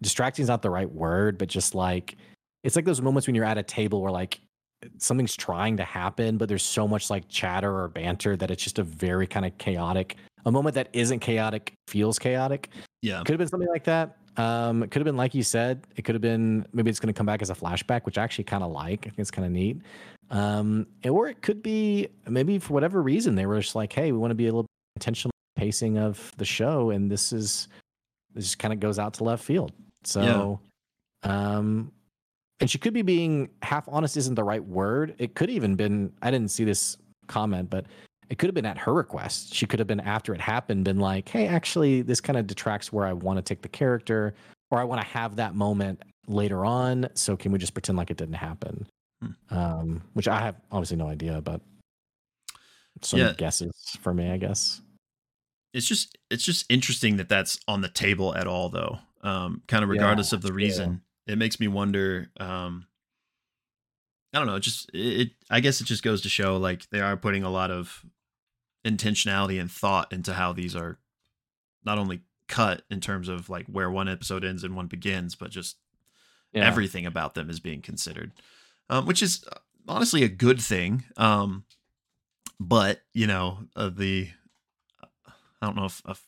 distracting. Is not the right word, but just like it's like those moments when you're at a table where like something's trying to happen, but there's so much like chatter or banter that it's just a very kind of chaotic. A moment that isn't chaotic feels chaotic. yeah. Could have been something like that. Um, it could have been like you said. It could have been maybe it's going to come back as a flashback, which I actually kind of like. I think it's kind of neat. Um, or it could be maybe for whatever reason they were just like, hey, we want to be a little intentional pacing of the show, and this is this just kind of goes out to left field. So, um, and she could be being half honest isn't the right word. It could even been I didn't see this comment, but it could have been at her request. She could have been after it happened, been like, "Hey, actually, this kind of detracts where I want to take the character, or I want to have that moment later on. So can we just pretend like it didn't happen?" Hmm. Um, which I have obviously no idea, but some Yeah. guesses for me, I guess. it's just it's just interesting that that's on the table at all though um kind of regardless of the yeah. reason it makes me wonder um i don't know just it, it i guess it just goes to show like they are putting a lot of intentionality and thought into how these are not only cut in terms of like where one episode ends and one begins but just Yeah. everything about them is being considered um, which is uh, honestly a good thing um, but you know uh, the i don't know if, if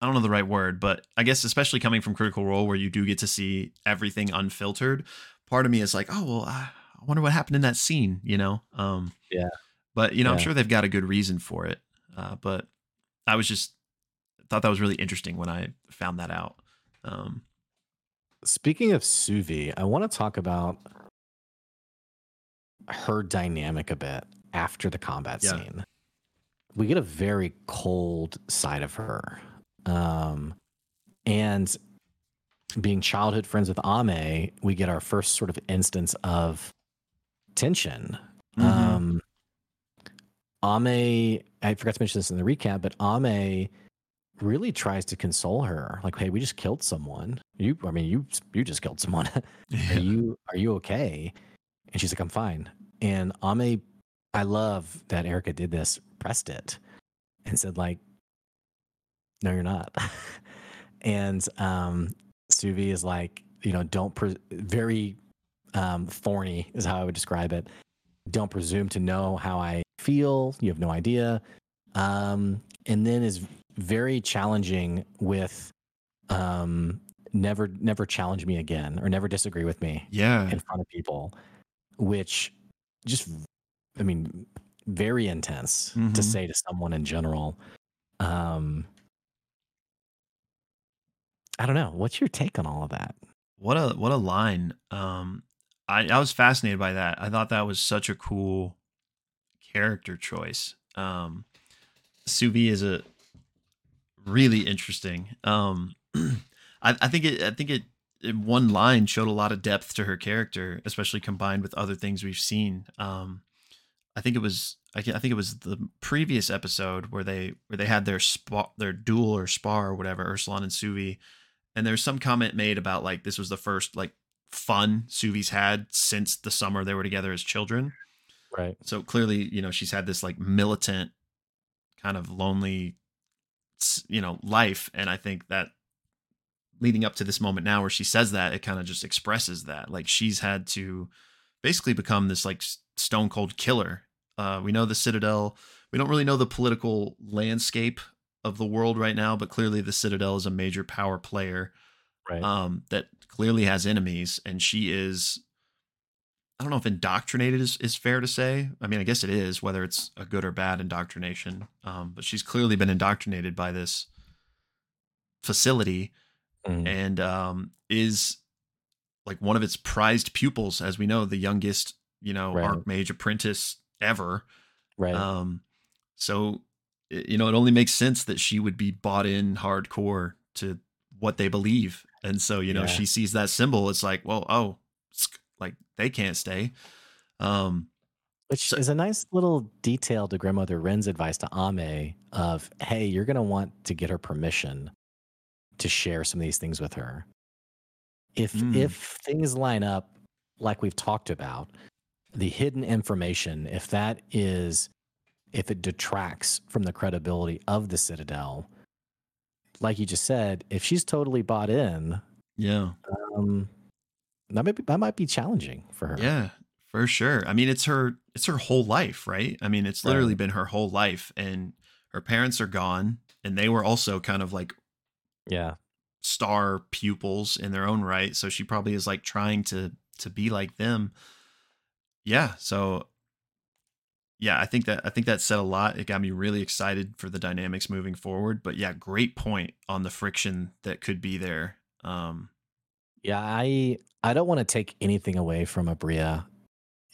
i don't know the right word but i guess especially coming from critical role where you do get to see everything unfiltered part of me is like oh well i wonder what happened in that scene you know um Yeah. but you know i'm sure they've got a good reason for it uh, but i was just thought that was really interesting when i found that out um Speaking of Suvi, I want to talk about her dynamic a bit after the combat Yeah. scene. We get a very cold side of her. Um, and being childhood friends with Ame, we get our first sort of instance of tension. mhm. Um, Ame, I forgot to mention this in the recap, but Ame really tries to console her. Like, hey, we just killed someone. You, I mean, you, you just killed someone. Yeah. are you, are you okay? And she's like, I'm fine. And Ame, I love that Erika did this, pressed it, and said like, no, you're not. and um, Suvi is like, you know, don't pre- very um, thorny is how I would describe it. Don't presume to know how I feel. You have no idea. Um, and then is very challenging with um, never never challenge me again or never disagree with me yeah in front of people, which just I mean very intense Mhm. to say to someone in general. Um, I don't know. What's your take on all of that? What a what a line. Um I I was fascinated by that. I thought that was such a cool character choice. Um Suvi is a really interesting. Um I, I think it I think it one line showed a lot of depth to her character, especially combined with other things we've seen. Um I think it was I, ca- I think it was the previous episode where they where they had their spa, their duel or spar or whatever, Ursulon and Suvi, and there's some comment made about like this was the first like fun Suvi's had since the summer they were together as children. Right. So clearly, you know, she's had this like militant kind of lonely you know, life and I think that leading up to this moment now where she says that, it kind of just expresses that. Like she's had to basically become this like stone cold killer. Uh we know the Citadel, we don't really know the political landscape of the world right now, but clearly the Citadel is a major power player Right. um, that clearly has enemies, and she is. I don't know if indoctrinated is, is fair to say. I mean, I guess it is, whether it's a good or bad indoctrination. Um, but she's clearly been indoctrinated by this facility Mhm. and um, is like one of its prized pupils, as we know, the youngest, you know, Right. Archmage apprentice ever. right. Um, so, you know, it only makes sense that she would be bought in hardcore to what they believe. And so, you know, Yeah. she sees that symbol. It's like, well, oh, like they can't stay. Um, Which so- is a nice little detail to grandmother Ren's advice to Ame of, hey, you're going to want to get her permission to share some of these things with her. If Mm. if things line up like we've talked about, the hidden information, if that is if it detracts from the credibility of the Citadel, like you just said, if she's totally bought in, yeah. um, that might be, that might be challenging for her. Yeah, for sure. I mean, it's her it's her whole life, right? I mean, it's literally been her whole life and her parents are gone and they were also kind of like Yeah. star pupils in their own right, so she probably is like trying to to be like them. Yeah, so yeah, I think that I think that said a lot. It got me really excited for the dynamics moving forward, but yeah, great point on the friction that could be there. Um Yeah, I I don't want to take anything away from Aabria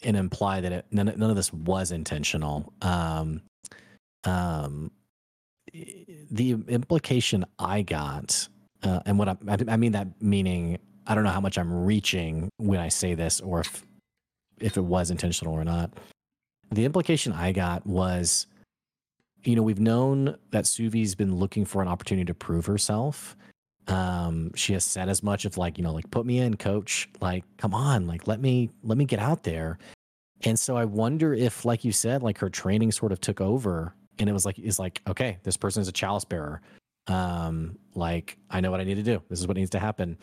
and imply that it, none, none of this was intentional. Um, um, the implication I got, uh, and what I, I mean that meaning I don't know how much I'm reaching when I say this, or if if it was intentional or not. The implication I got was, you know, we've known that Suvi's been looking for an opportunity to prove herself. Um she has said as much of like you know like put me in coach. Like come on. Like let me let me get out there. And so i wonder if like you said like her training sort of took over and it was like is like okay this person is a chalice bearer. Um like i know what i need to do. This is what needs to happen.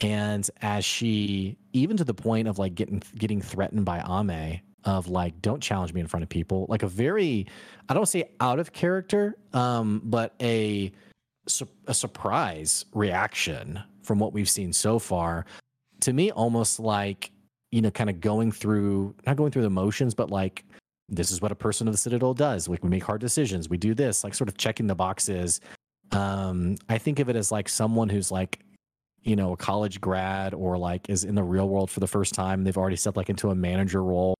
And as she even to the point of like getting getting threatened by ame of like don't challenge me in front of people like a very i don't say out of character um but a a surprise reaction from what we've seen so far. To me almost like you know kind of going through not going through the motions but like this is what a person of the citadel does. Like we make hard decisions. We do this like sort of checking the boxes. Um i think of it as like someone who's like you know a college grad or like is in the real world for the first time. They've already stepped like into a manager role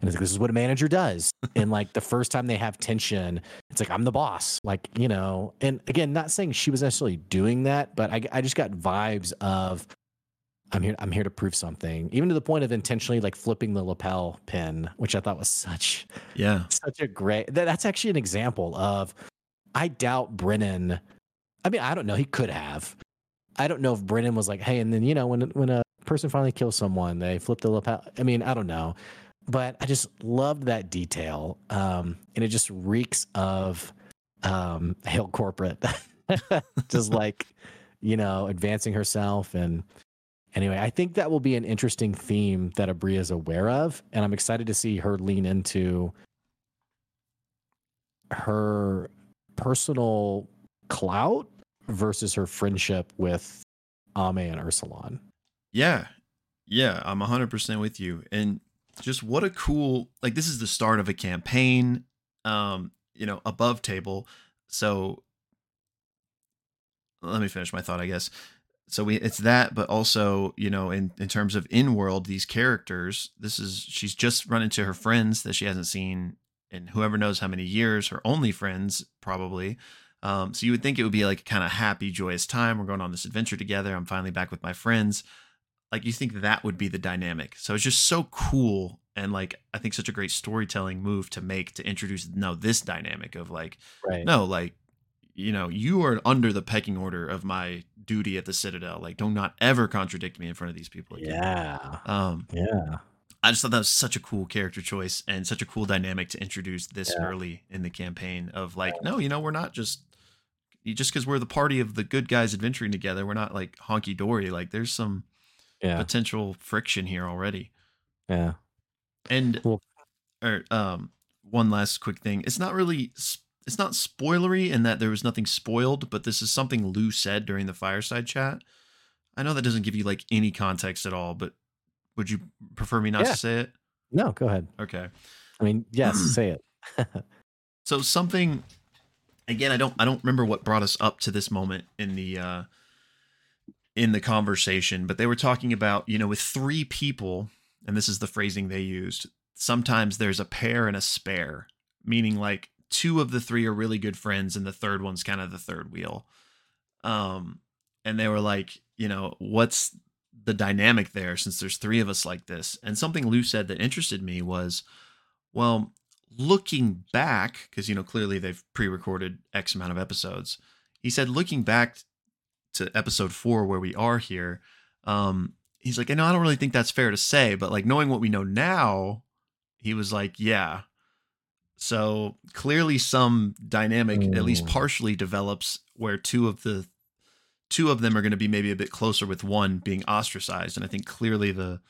and it's like this is what a manager does and like the first time they have tension it's like I'm the boss, like you know. And again, not saying she was necessarily doing that, but I, I just got vibes of I'm here, I'm here to prove something, even to the point of intentionally like flipping the lapel pin, which I thought was such yeah. such a great. That, that's actually an example of. I doubt Brennan. I mean, I don't know. He could have. I don't know if Brennan was like, hey, and then you know when when a person finally kills someone, they flip the lapel. I mean, I don't know but I just loved that detail. Um, and it just reeks of um, Hail Corporate, just like, you know, advancing herself. And anyway, I think that will be an interesting theme that Aabria is aware of. And I'm excited to see her lean into her personal clout versus her friendship with Ame and Ursulon. Yeah. Yeah, I'm 100% with you. And just what a cool like this is the start of a campaign um you know above table. So let me finish my thought i guess. So we it's that but also you know in in terms of in world these characters this is she's just run into her friends that she hasn't seen in whoever knows how many years her only friends probably. Um so you would think it would be like kind of happy joyous time. We're going on this adventure together. I'm finally back with my friends like you think that would be the dynamic. So it's just so cool and like I think such a great storytelling move to make to introduce no this dynamic of like Right. no like you know you are under the pecking order of my duty at the Citadel. Like do not not ever contradict me in front of these people again. Yeah. Um Yeah. I just thought that was such a cool character choice and such a cool dynamic to introduce this Yeah. early in the campaign of like no you know we're not just just because we're the party of the good guys adventuring together we're not like honky dory like there's some Yeah. potential friction here already. Yeah. And Well- or um one last quick thing. It's not really it's not spoilery in that there was nothing spoiled, but this is something Lou said during the fireside chat. I know that doesn't give you like any context at all, but would you prefer me not Yeah. to say it? No, go ahead. Okay. I mean, yes, say it. So something again, I don't I don't remember what brought us up to this moment in the uh in the conversation, but they were talking about, you know, with three people, and this is the phrasing they used, sometimes there's a pair and a spare, meaning like two of the three are really good friends and the third one's kind of the third wheel. Um and they were like, you know, what's the dynamic there since there's three of us like this? And something Lou said that interested me was, well, looking back, because you know clearly they've pre-recorded X amount of episodes. He said, looking back to episode four where we are here, um, he's like, I know I don't really think that's fair to say, but like knowing what we know now, he was like, yeah. So clearly, some dynamic at least Mm. partially develops where two of the two of them are going to be maybe a bit closer with one being ostracized, and I think clearly the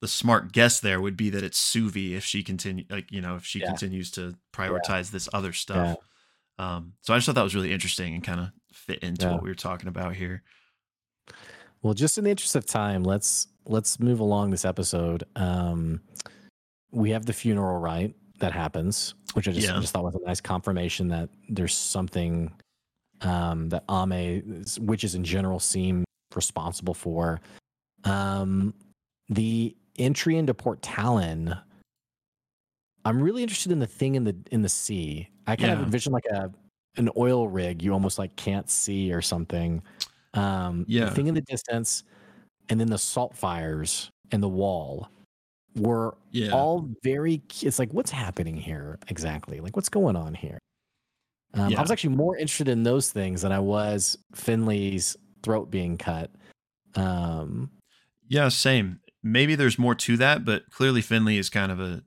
the smart guess there would be that it's Suvi if she continue like you know if she Yeah. continues to prioritize this other stuff. Um, so I just thought that was really interesting and kind of fit into Yeah. what we were talking about here. Well, just in the interest of time, let's let's move along this episode. Um, we have the funeral right that happens, which I just, I Yeah. just thought was a nice confirmation that there's something um, that Ame witches in general seem responsible for. Um, the entry into Port Talon. I'm really interested in the thing in the in the sea. I kind of Yeah. envision like a an oil rig you almost like can't see or something. Um, Yeah. the thing in the distance, and then the salt fires and the wall were Yeah. all very. It's like what's happening here exactly? Like what's going on here? Um, I was actually more interested in those things than I was Finley's throat being cut. Um, Yeah, same. Maybe there's more to that, but clearly Finley is kind of a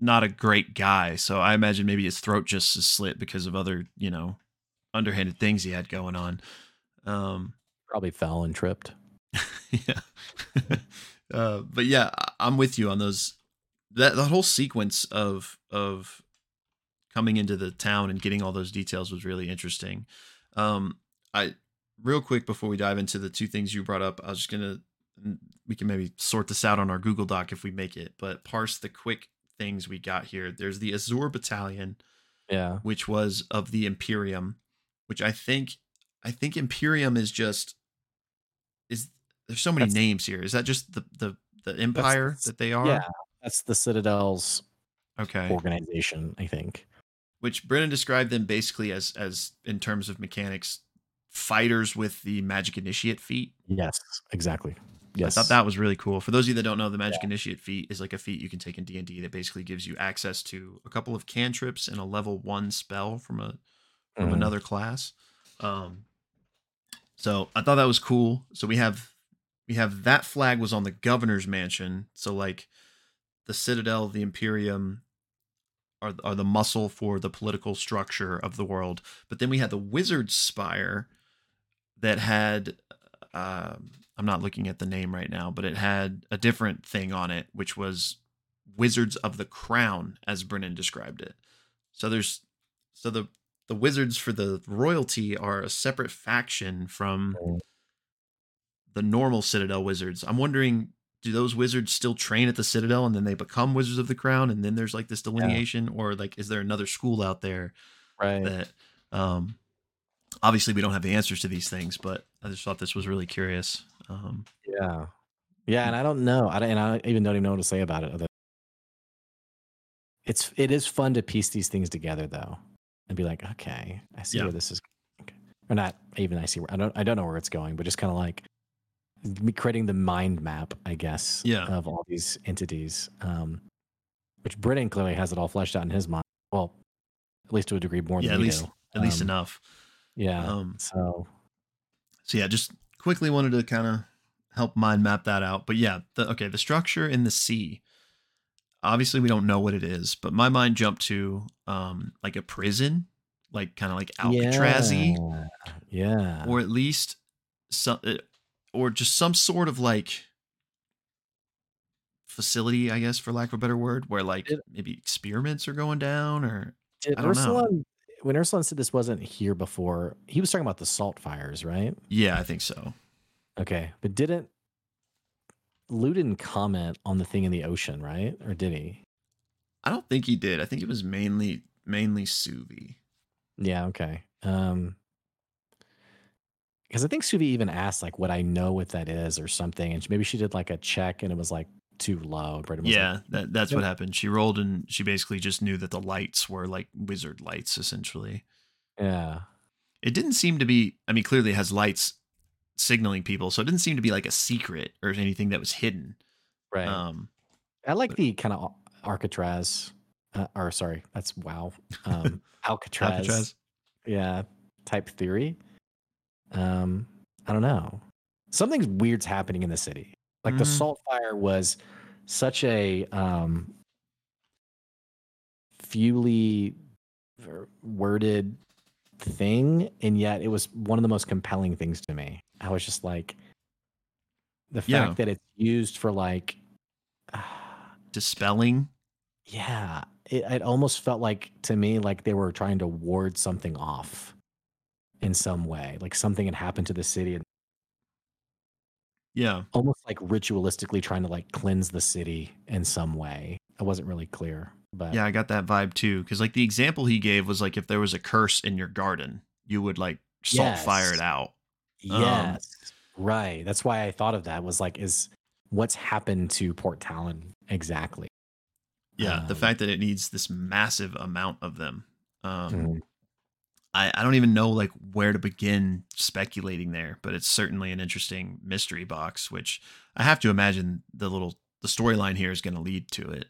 not a great guy. So I imagine maybe his throat just is slit because of other, you know, underhanded things he had going on. Um, probably fell and tripped. yeah. uh, but yeah, I'm with you on those. That that whole sequence of of coming into the town and getting all those details was really interesting. Um, I real quick before we dive into the two things you brought up, I was just gonna we can maybe sort this out on our Google Doc if we make it, but parse the quick things we got here. There's the Azure Battalion, Yeah. which was of the Imperium, which I think I think Imperium is just is there's so many That's- names here. Is that just the the the empire that they are? Yeah. That's the Citadel's Okay. organization, I think. Which Brennan described them basically as as in terms of mechanics, fighters with the magic initiate feat. Yes, exactly. Yes. I thought that was really cool. For those of you that don't know, the Magic Initiate feat is like a feat you can take in D and D that basically gives you access to a couple of cantrips and a level one spell from a from Mhm. another class. Um, so I thought that was cool. So we have we have that flag was on the governor's mansion. So like the Citadel, the Imperium are are the muscle for the political structure of the world. But then we had the Wizard's Spire that had um, I'm not looking at the name right now, but it had a different thing on it, which was Wizards of the Crown, as Brennan described it. So there's so the the wizards for the royalty are a separate faction from Mm. the normal Citadel wizards. I'm wondering, do those wizards still train at the Citadel and then they become wizards of the Crown, and then there's like this delineation, or like is there another school out there right. that um obviously we don't have the answers to these things, but I just thought this was really curious. Um Yeah. Yeah, and I don't know. I don't, and I even don't even know what to say about it. Other, it's it is fun to piece these things together though, and be like, okay, I see Yeah. where this is, okay. or not even I see where I don't I don't know where it's going, but just kind of like me creating the mind map, I guess, Yeah. of all these entities. Um, which Brennan clearly has it all fleshed out in his mind. Well, at least to a degree more yeah, than at least do. at least Um, enough. Yeah. Um so so yeah, just quickly wanted to kind of help mind map that out. But yeah, the okay, the structure in the sea. Obviously, we don't know what it is, but my mind jumped to um like a prison, like kind of like Alcatraz-y, Yeah. Yeah. or at least some, uh, or just some sort of like facility, I guess, for lack of a better word, where like maybe experiments are going down, or Did I don't know. When Ursula said this wasn't here before, he was talking about the salt fires, right? Yeah, I think so. Okay, but didn't Lou didn't comment on the thing in the ocean, right? Or did he? I don't think he did. I think it was mainly mainly Suvi. Yeah, okay. Um because I think Suvi even asked like what I know what that is or something, and maybe she did like a check and it was like too low. Brennan Yeah, like, that that's Yep. what happened. She rolled and she basically just knew that the lights were like wizard lights essentially. yeah, It didn't seem to be I mean clearly it has lights signaling people, so it didn't seem to be like a secret or anything that was hidden. right. Um I like but- the kind of Alcatraz, uh, or sorry, that's wow, um, Alcatraz, Alcatraz. yeah, type theory. Um, I don't know. Something weird's happening in the city. Like the Mhm. salt fire was such a um fewly worded thing, and yet it was one of the most compelling things to me. I was just like, the fact Yeah. that it's used for like, Dispelling. yeah, it, it almost felt like to me like they were trying to ward something off in some way, like something had happened to the city, and Yeah. almost like ritualistically trying to like cleanse the city in some way. i wasn't really clear, but Yeah, I got that vibe too. Cause like the example he gave was like if there was a curse in your garden, you would like salt fire it Yes. out. Um, Yes. right. That's why I thought of that was like, is what's happened to Port Talon exactly? Yeah. the Um, fact that it needs this massive amount of them. Um Mhm. I, I don't even know like where to begin speculating there, but it's certainly an interesting mystery box, which I have to imagine the little the storyline here is going to lead to it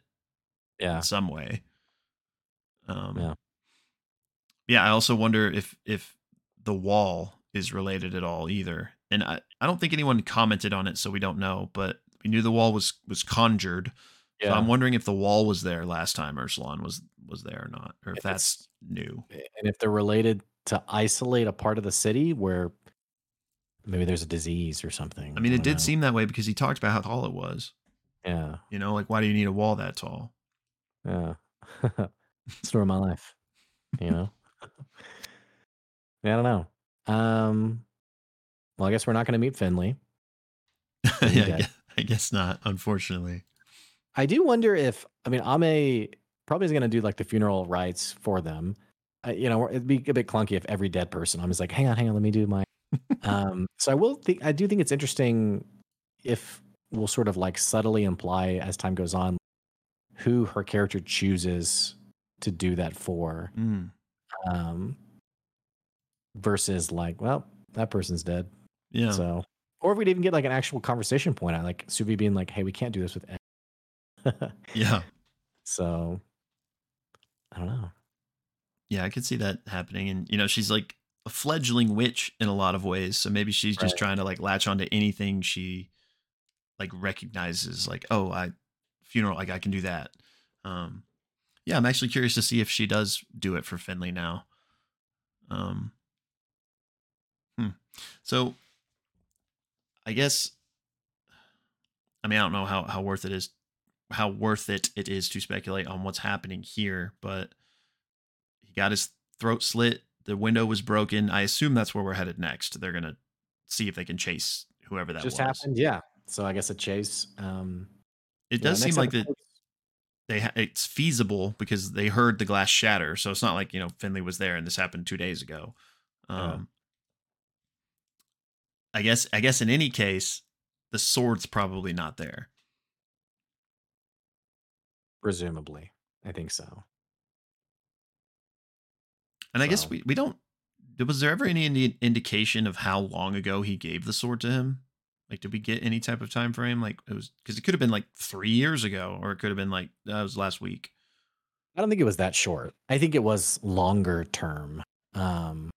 Yeah. in some way. Um, Yeah. yeah. I also wonder if if the wall is related at all either, and I, I don't think anyone commented on it, so we don't know. But we knew the wall was was conjured. So Yeah. I'm wondering if the wall was there last time Ursulon was was there or not, or if If that's new. and if they're related to isolate a part of the city where maybe there's a disease or something. I mean, it don't did know. seem that way because he talked about how tall it was. Yeah. You know, like why do you need a wall that tall? Yeah. Story of my life. You know? yeah, I don't know. Um well, I guess we're not gonna meet Finley. yeah, I guess, I guess not. Unfortunately. I do wonder if I mean Ame probably is going to do like the funeral rites for them. Uh, you know, it'd be a bit clunky if every dead person I'm just like, hang on, hang on, let me do my. um, so I will think I do think it's interesting if we'll sort of like subtly imply as time goes on who her character chooses to do that for, Mm, um, versus like, well, that person's dead. yeah. So, or if we'd even get like an actual conversation point out, like Suvi being like, hey, we can't do this with. yeah. So I don't know. Yeah, I could see that happening. And, you know, she's like a fledgling witch in a lot of ways. So maybe she's just trying to like latch onto anything she like recognizes, like, oh, I funeral, like I can do that. Um, yeah, I'm actually curious to see if she does do it for Finley now. Um, hmm. So I guess, I mean, I don't know how, how worth it is, how worth it it is to speculate on what's happening here, but he got his throat slit. The window was broken. I assume that's where we're headed next. They're gonna see if they can chase whoever that Just was. happened, yeah. So I guess a chase. Um, It yeah, does seem like that they ha- it's feasible because they heard the glass shatter. So it's not like you know Finley was there and this happened two days ago. Yeah. Um, I guess I guess in any case, the sword's probably not there. Presumably, I think so. And I guess we, we don't. Was there ever any indi- indication of how long ago he gave the sword to him? Like, did we get any type of time frame? Like, it was because it could have been like three years ago, or it could have been like that was last week. I don't think it was that short. I think it was longer term. Um,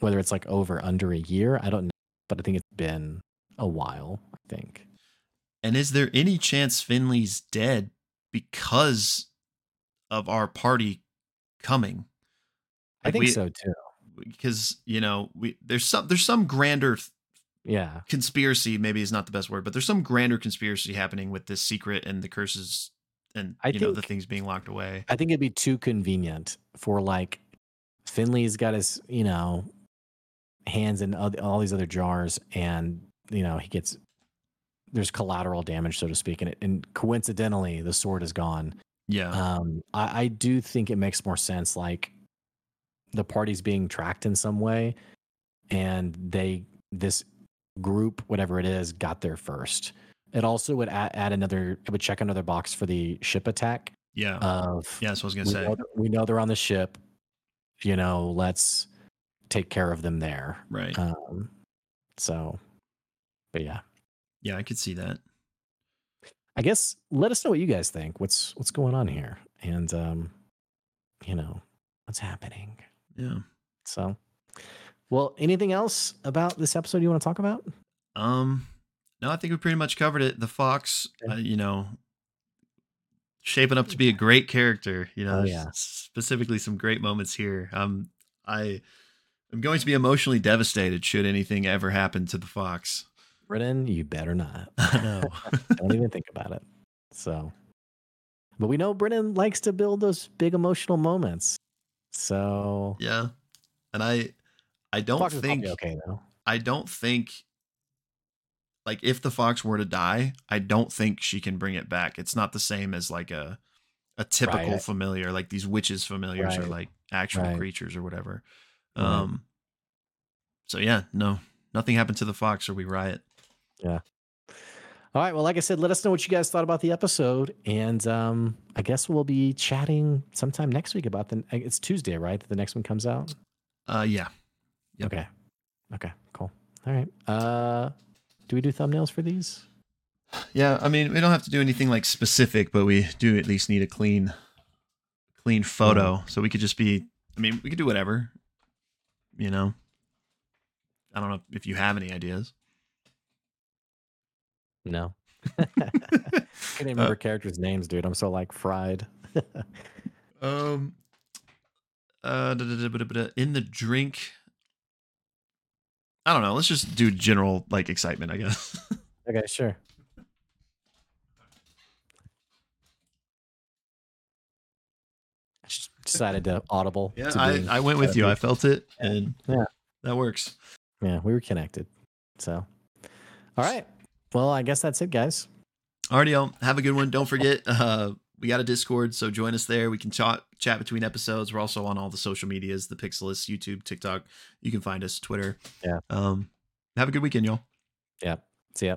whether it's like over under a year, I don't know, but I think it's been a while. I think. And is there any chance Finley's dead because of our party coming? I think we- so too. Because you know, we there's some there's some grander th- Yeah, conspiracy. Maybe is not the best word, but there's some grander conspiracy happening with this secret and the curses and I you know the things being locked away. I think it'd be too convenient for like Finley's got his, you know, hands in oth- all these other jars, and you know he gets there's collateral damage, so to speak, and it, and coincidentally the sword is gone. Yeah, Um, I, I do think it makes more sense, like the party's being tracked in some way, and they this group, whatever it is, got there first. It also would add, add another. It would check another box for the ship attack yeah, of yeah. That's what I was gonna know, say. th- we know they're on the ship. You know, let's take care of them there. Right. Um, so, but yeah, yeah, I could see that. I guess let us know what you guys think. What's what's going on here, and um, you know, what's happening. Yeah. So, well, anything else about this episode you want to talk about? Um, no, I think we pretty much covered it. The fox, Okay. uh, you know, shaping up to be a great character. You know, Oh, yeah. specifically some great moments here. Um, I I am going to be emotionally devastated should anything ever happen to the fox. Brennan, you better not. I know. Don't even think about it. So, but we know Brennan likes to build those big emotional moments. So, yeah, and I, I don't Fox think okay though. I don't think like if the fox were to die, I don't think she can bring it back. It's not the same as like a a typical Right. familiar, like these witches familiars Right. like actual Right. creatures or whatever. Um so yeah, no. Nothing happened to the fox or we riot. All right. Well, like I said, let us know what you guys thought about the episode, and um, I guess we'll be chatting sometime next week about the. It's Tuesday, right? That the next one comes out. Uh yeah. Yep. Okay. Okay. Cool. All right. Uh, do we do thumbnails for these? Yeah, I mean, we don't have to do anything like specific, but we do at least need a clean clean photo. So we could just be I mean, we could do whatever. You know. I don't know if you have any ideas. No. I Can't even Uh, remember characters' names, dude. I'm so like fried. Um. Uh, in the drink. I don't know. Let's just do general like excitement, I guess. okay. Sure. I just decided to audible. yeah, to I, I went with you. I felt it, and Yeah. that works. Yeah, we were connected. So, all right. Well, I guess that's it, guys. Alrighty, y'all. Have a good one. Don't forget, uh, we got a Discord, so join us there. We can chat chat between episodes. We're also on all the social medias: the Pixelist, YouTube, TikTok. You can find us, Twitter. Yeah. Um, have a good weekend, y'all. Yeah. See ya.